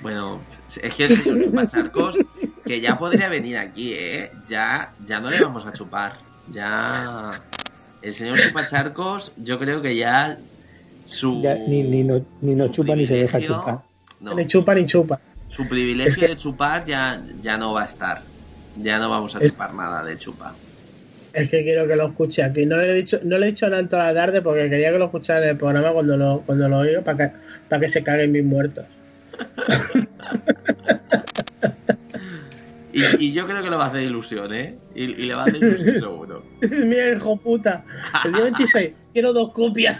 Bueno, es que el señor Chupacharcos, que ya podría venir aquí, ¿eh? Ya, ya no le vamos a chupar. Ya. El señor Chupacharcos, yo creo que ya su. Ya, ni, ni, no, ni nos su chupa ni se deja chupar. No, Ni chupa ni chupa. su privilegio Es que- de chupar ya, ya no va a estar. Ya no vamos a Es- chupar nada de chupa. Es que quiero que lo escuche aquí. No le he dicho, no le he dicho nada en toda la tarde porque quería que lo escuchara en el programa cuando lo, cuando lo oiga para que, para que se caguen mis muertos. Y, y yo creo que le va a hacer ilusión, ¿eh? Y, y le va a hacer ilusión seguro. Mira, hijo puta. El día 26, quiero dos copias.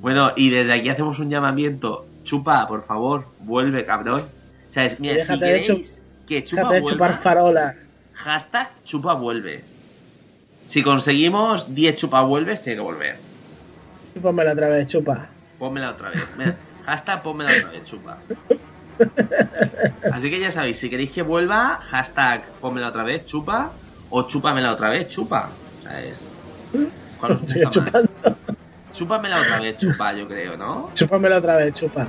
Bueno, y desde aquí hacemos un llamamiento. Chupa, por favor, vuelve, cabrón. O sea, es, mira, si de queréis que Chupa vuelva, chupar farola. hashtag Chupa vuelve. Si conseguimos 10 Chupa vuelves, tiene que volver. Pónmela otra vez, chupa. Pónmela otra vez. Hashtag pónmela otra vez, Chupa. Así que ya sabéis, si queréis que vuelva, hashtag pónmela otra vez, Chupa, o chúpamela otra vez, Chupa. ¿Sabes? ¿Cuál os gusta más? Chúpamela otra vez, chupa, yo creo, ¿no? Chúpamela otra vez, chupa.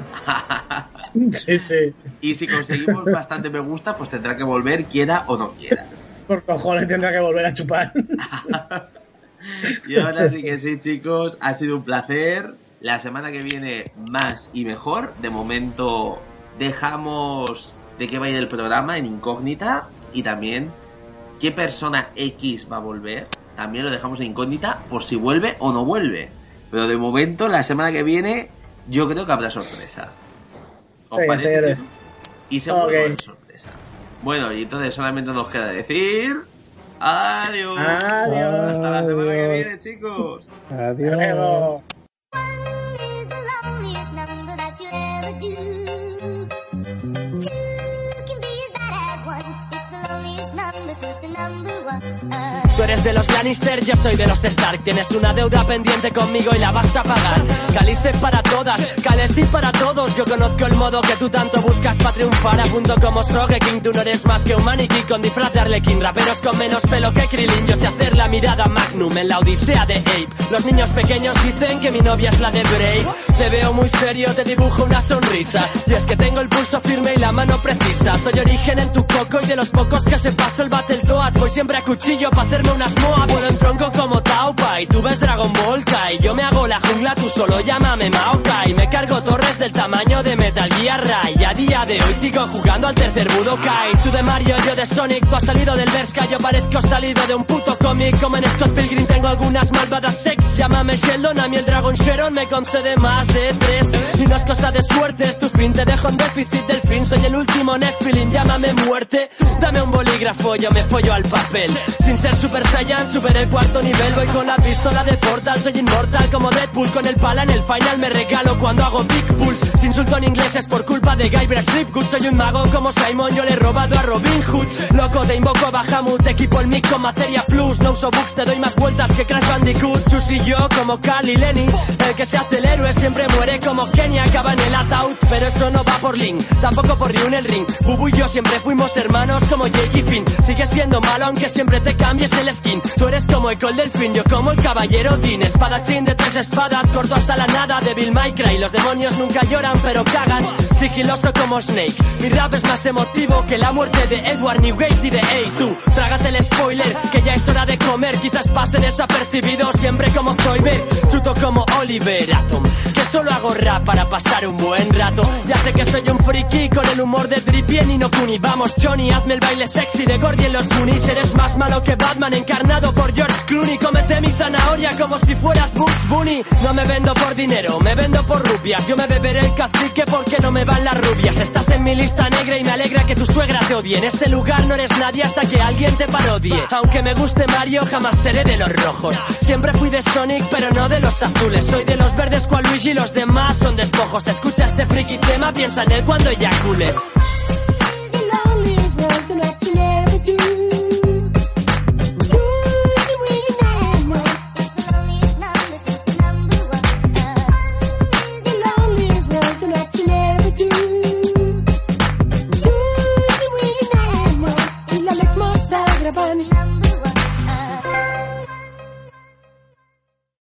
sí, sí. Y si conseguimos bastante me gusta, pues tendrá que volver, quiera o no quiera. Por cojones tendrá que volver a chupar. Y ahora sí que sí, chicos, ha sido un placer. La semana que viene más y mejor. De momento dejamos de qué va a ir el programa en incógnita y también qué persona X va a volver. También lo dejamos en incógnita por si vuelve o no vuelve. Pero de momento, la semana que viene, yo creo que habrá sorpresa. ¿Os Venga, parece? Y seguro Ok. que habrá sorpresa. Bueno, y entonces solamente nos queda decir. Adiós. Adiós. Hasta la semana que viene, chicos. Adiós. Luego. Tú eres de los Lannister, yo soy de los Stark. Tienes una deuda pendiente conmigo y la vas a pagar. Calice para todas, Calesi para todos. Yo conozco el modo que tú tanto buscas para triunfar. A punto como Sogeking, tú no eres más que un maniquí con disfraz de Arlequín. Raperos con menos pelo que Krillin. Yo sé hacer la mirada Magnum en la odisea de Ape. Los niños pequeños dicen que mi novia es la de Brave. Te veo muy serio, te dibujo una sonrisa. Y es que tengo el pulso firme y la mano precisa. Soy origen en tu coco y de los pocos que se pasó el Battletoads. Voy siempre a cuchillo para hacerme unas moas. Vuelo en tronco como Taupa y tú ves Dragon Ball Kai. Yo me hago la jungla, tú solo llámame Maokai. Me cargo torres del tamaño de Metal Gear Ray. A día de hoy sigo jugando al tercer Budokai. Tú de Mario, yo de Sonic. Tú has salido del Berska, yo parezco salido de un puto cómic. Como en Scott Pilgrim tengo algunas malvadas sex. Llámame Sheldon, a mí el Dragon Sharon me concede más de tres. Y no es cosa de suerte, es tu fin. Te dejo en déficit del fin. Soy el último Netflix, llámame muerte. Dame un bolígrafo, yo me follo al papel. Sin ser Super Saiyan, superé el cuarto nivel. Voy con la pistola de Portal, soy inmortal como Deadpool. Con el pala en el final me regalo cuando hago Big Pulse. Si insulto en inglés es por culpa de Guybrush Threepwood. Soy un mago como Simon, yo le he robado a Robin Hood. Loco, te invoco a Bahamut, equipo el mic con materia plus. No uso books, te doy más vueltas que Crash Bandicoot. Chus y yo como Carl y Lenny. El que se hace el héroe siempre muere como Kenny, acaba en el ataúd. Pero eso no va por Link, tampoco por Ryu el ring. Bubu y yo siempre fuimos hermanos como Jake y Finn. Siendo malo aunque siempre te cambies el skin. Tú eres como el Col Delfín, yo como el caballero Dean. Espadachín de tres espadas, corto hasta la nada. May Cry, los demonios nunca lloran pero cagan. Sigiloso como Snake. Mi rap es más emotivo que la muerte de Edward Newgate y de Ace. Tú, trágate el spoiler, que ya es hora de comer. Quizás pase desapercibido siempre como Zoiber. Chuto como Oliver Atom. Que solo hago rap para pasar un buen rato. Ya sé que soy un friki con el humor de Drippy en Inokuni. Vamos, Johnny, hazme el baile sexy de Gordy en los Goonies. Eres más malo que Batman encarnado por George Clooney. Cómete mi zanahoria como si fueras Bugs Bunny. No me vendo por dinero, me vendo por rupias. Yo me beberé el cacique porque no me van las rubias. Estás en mi lista negra y me alegra que tu suegra te odie. En ese lugar no eres nadie hasta que alguien te parodie. Aunque me guste Mario, jamás seré de los rojos. Siempre fui de Sonic, pero no de los azules. Soy de los verdes cual Luigi y los demás son despojos. Escucha este friki tema, piensa en él cuando eyacule. Graban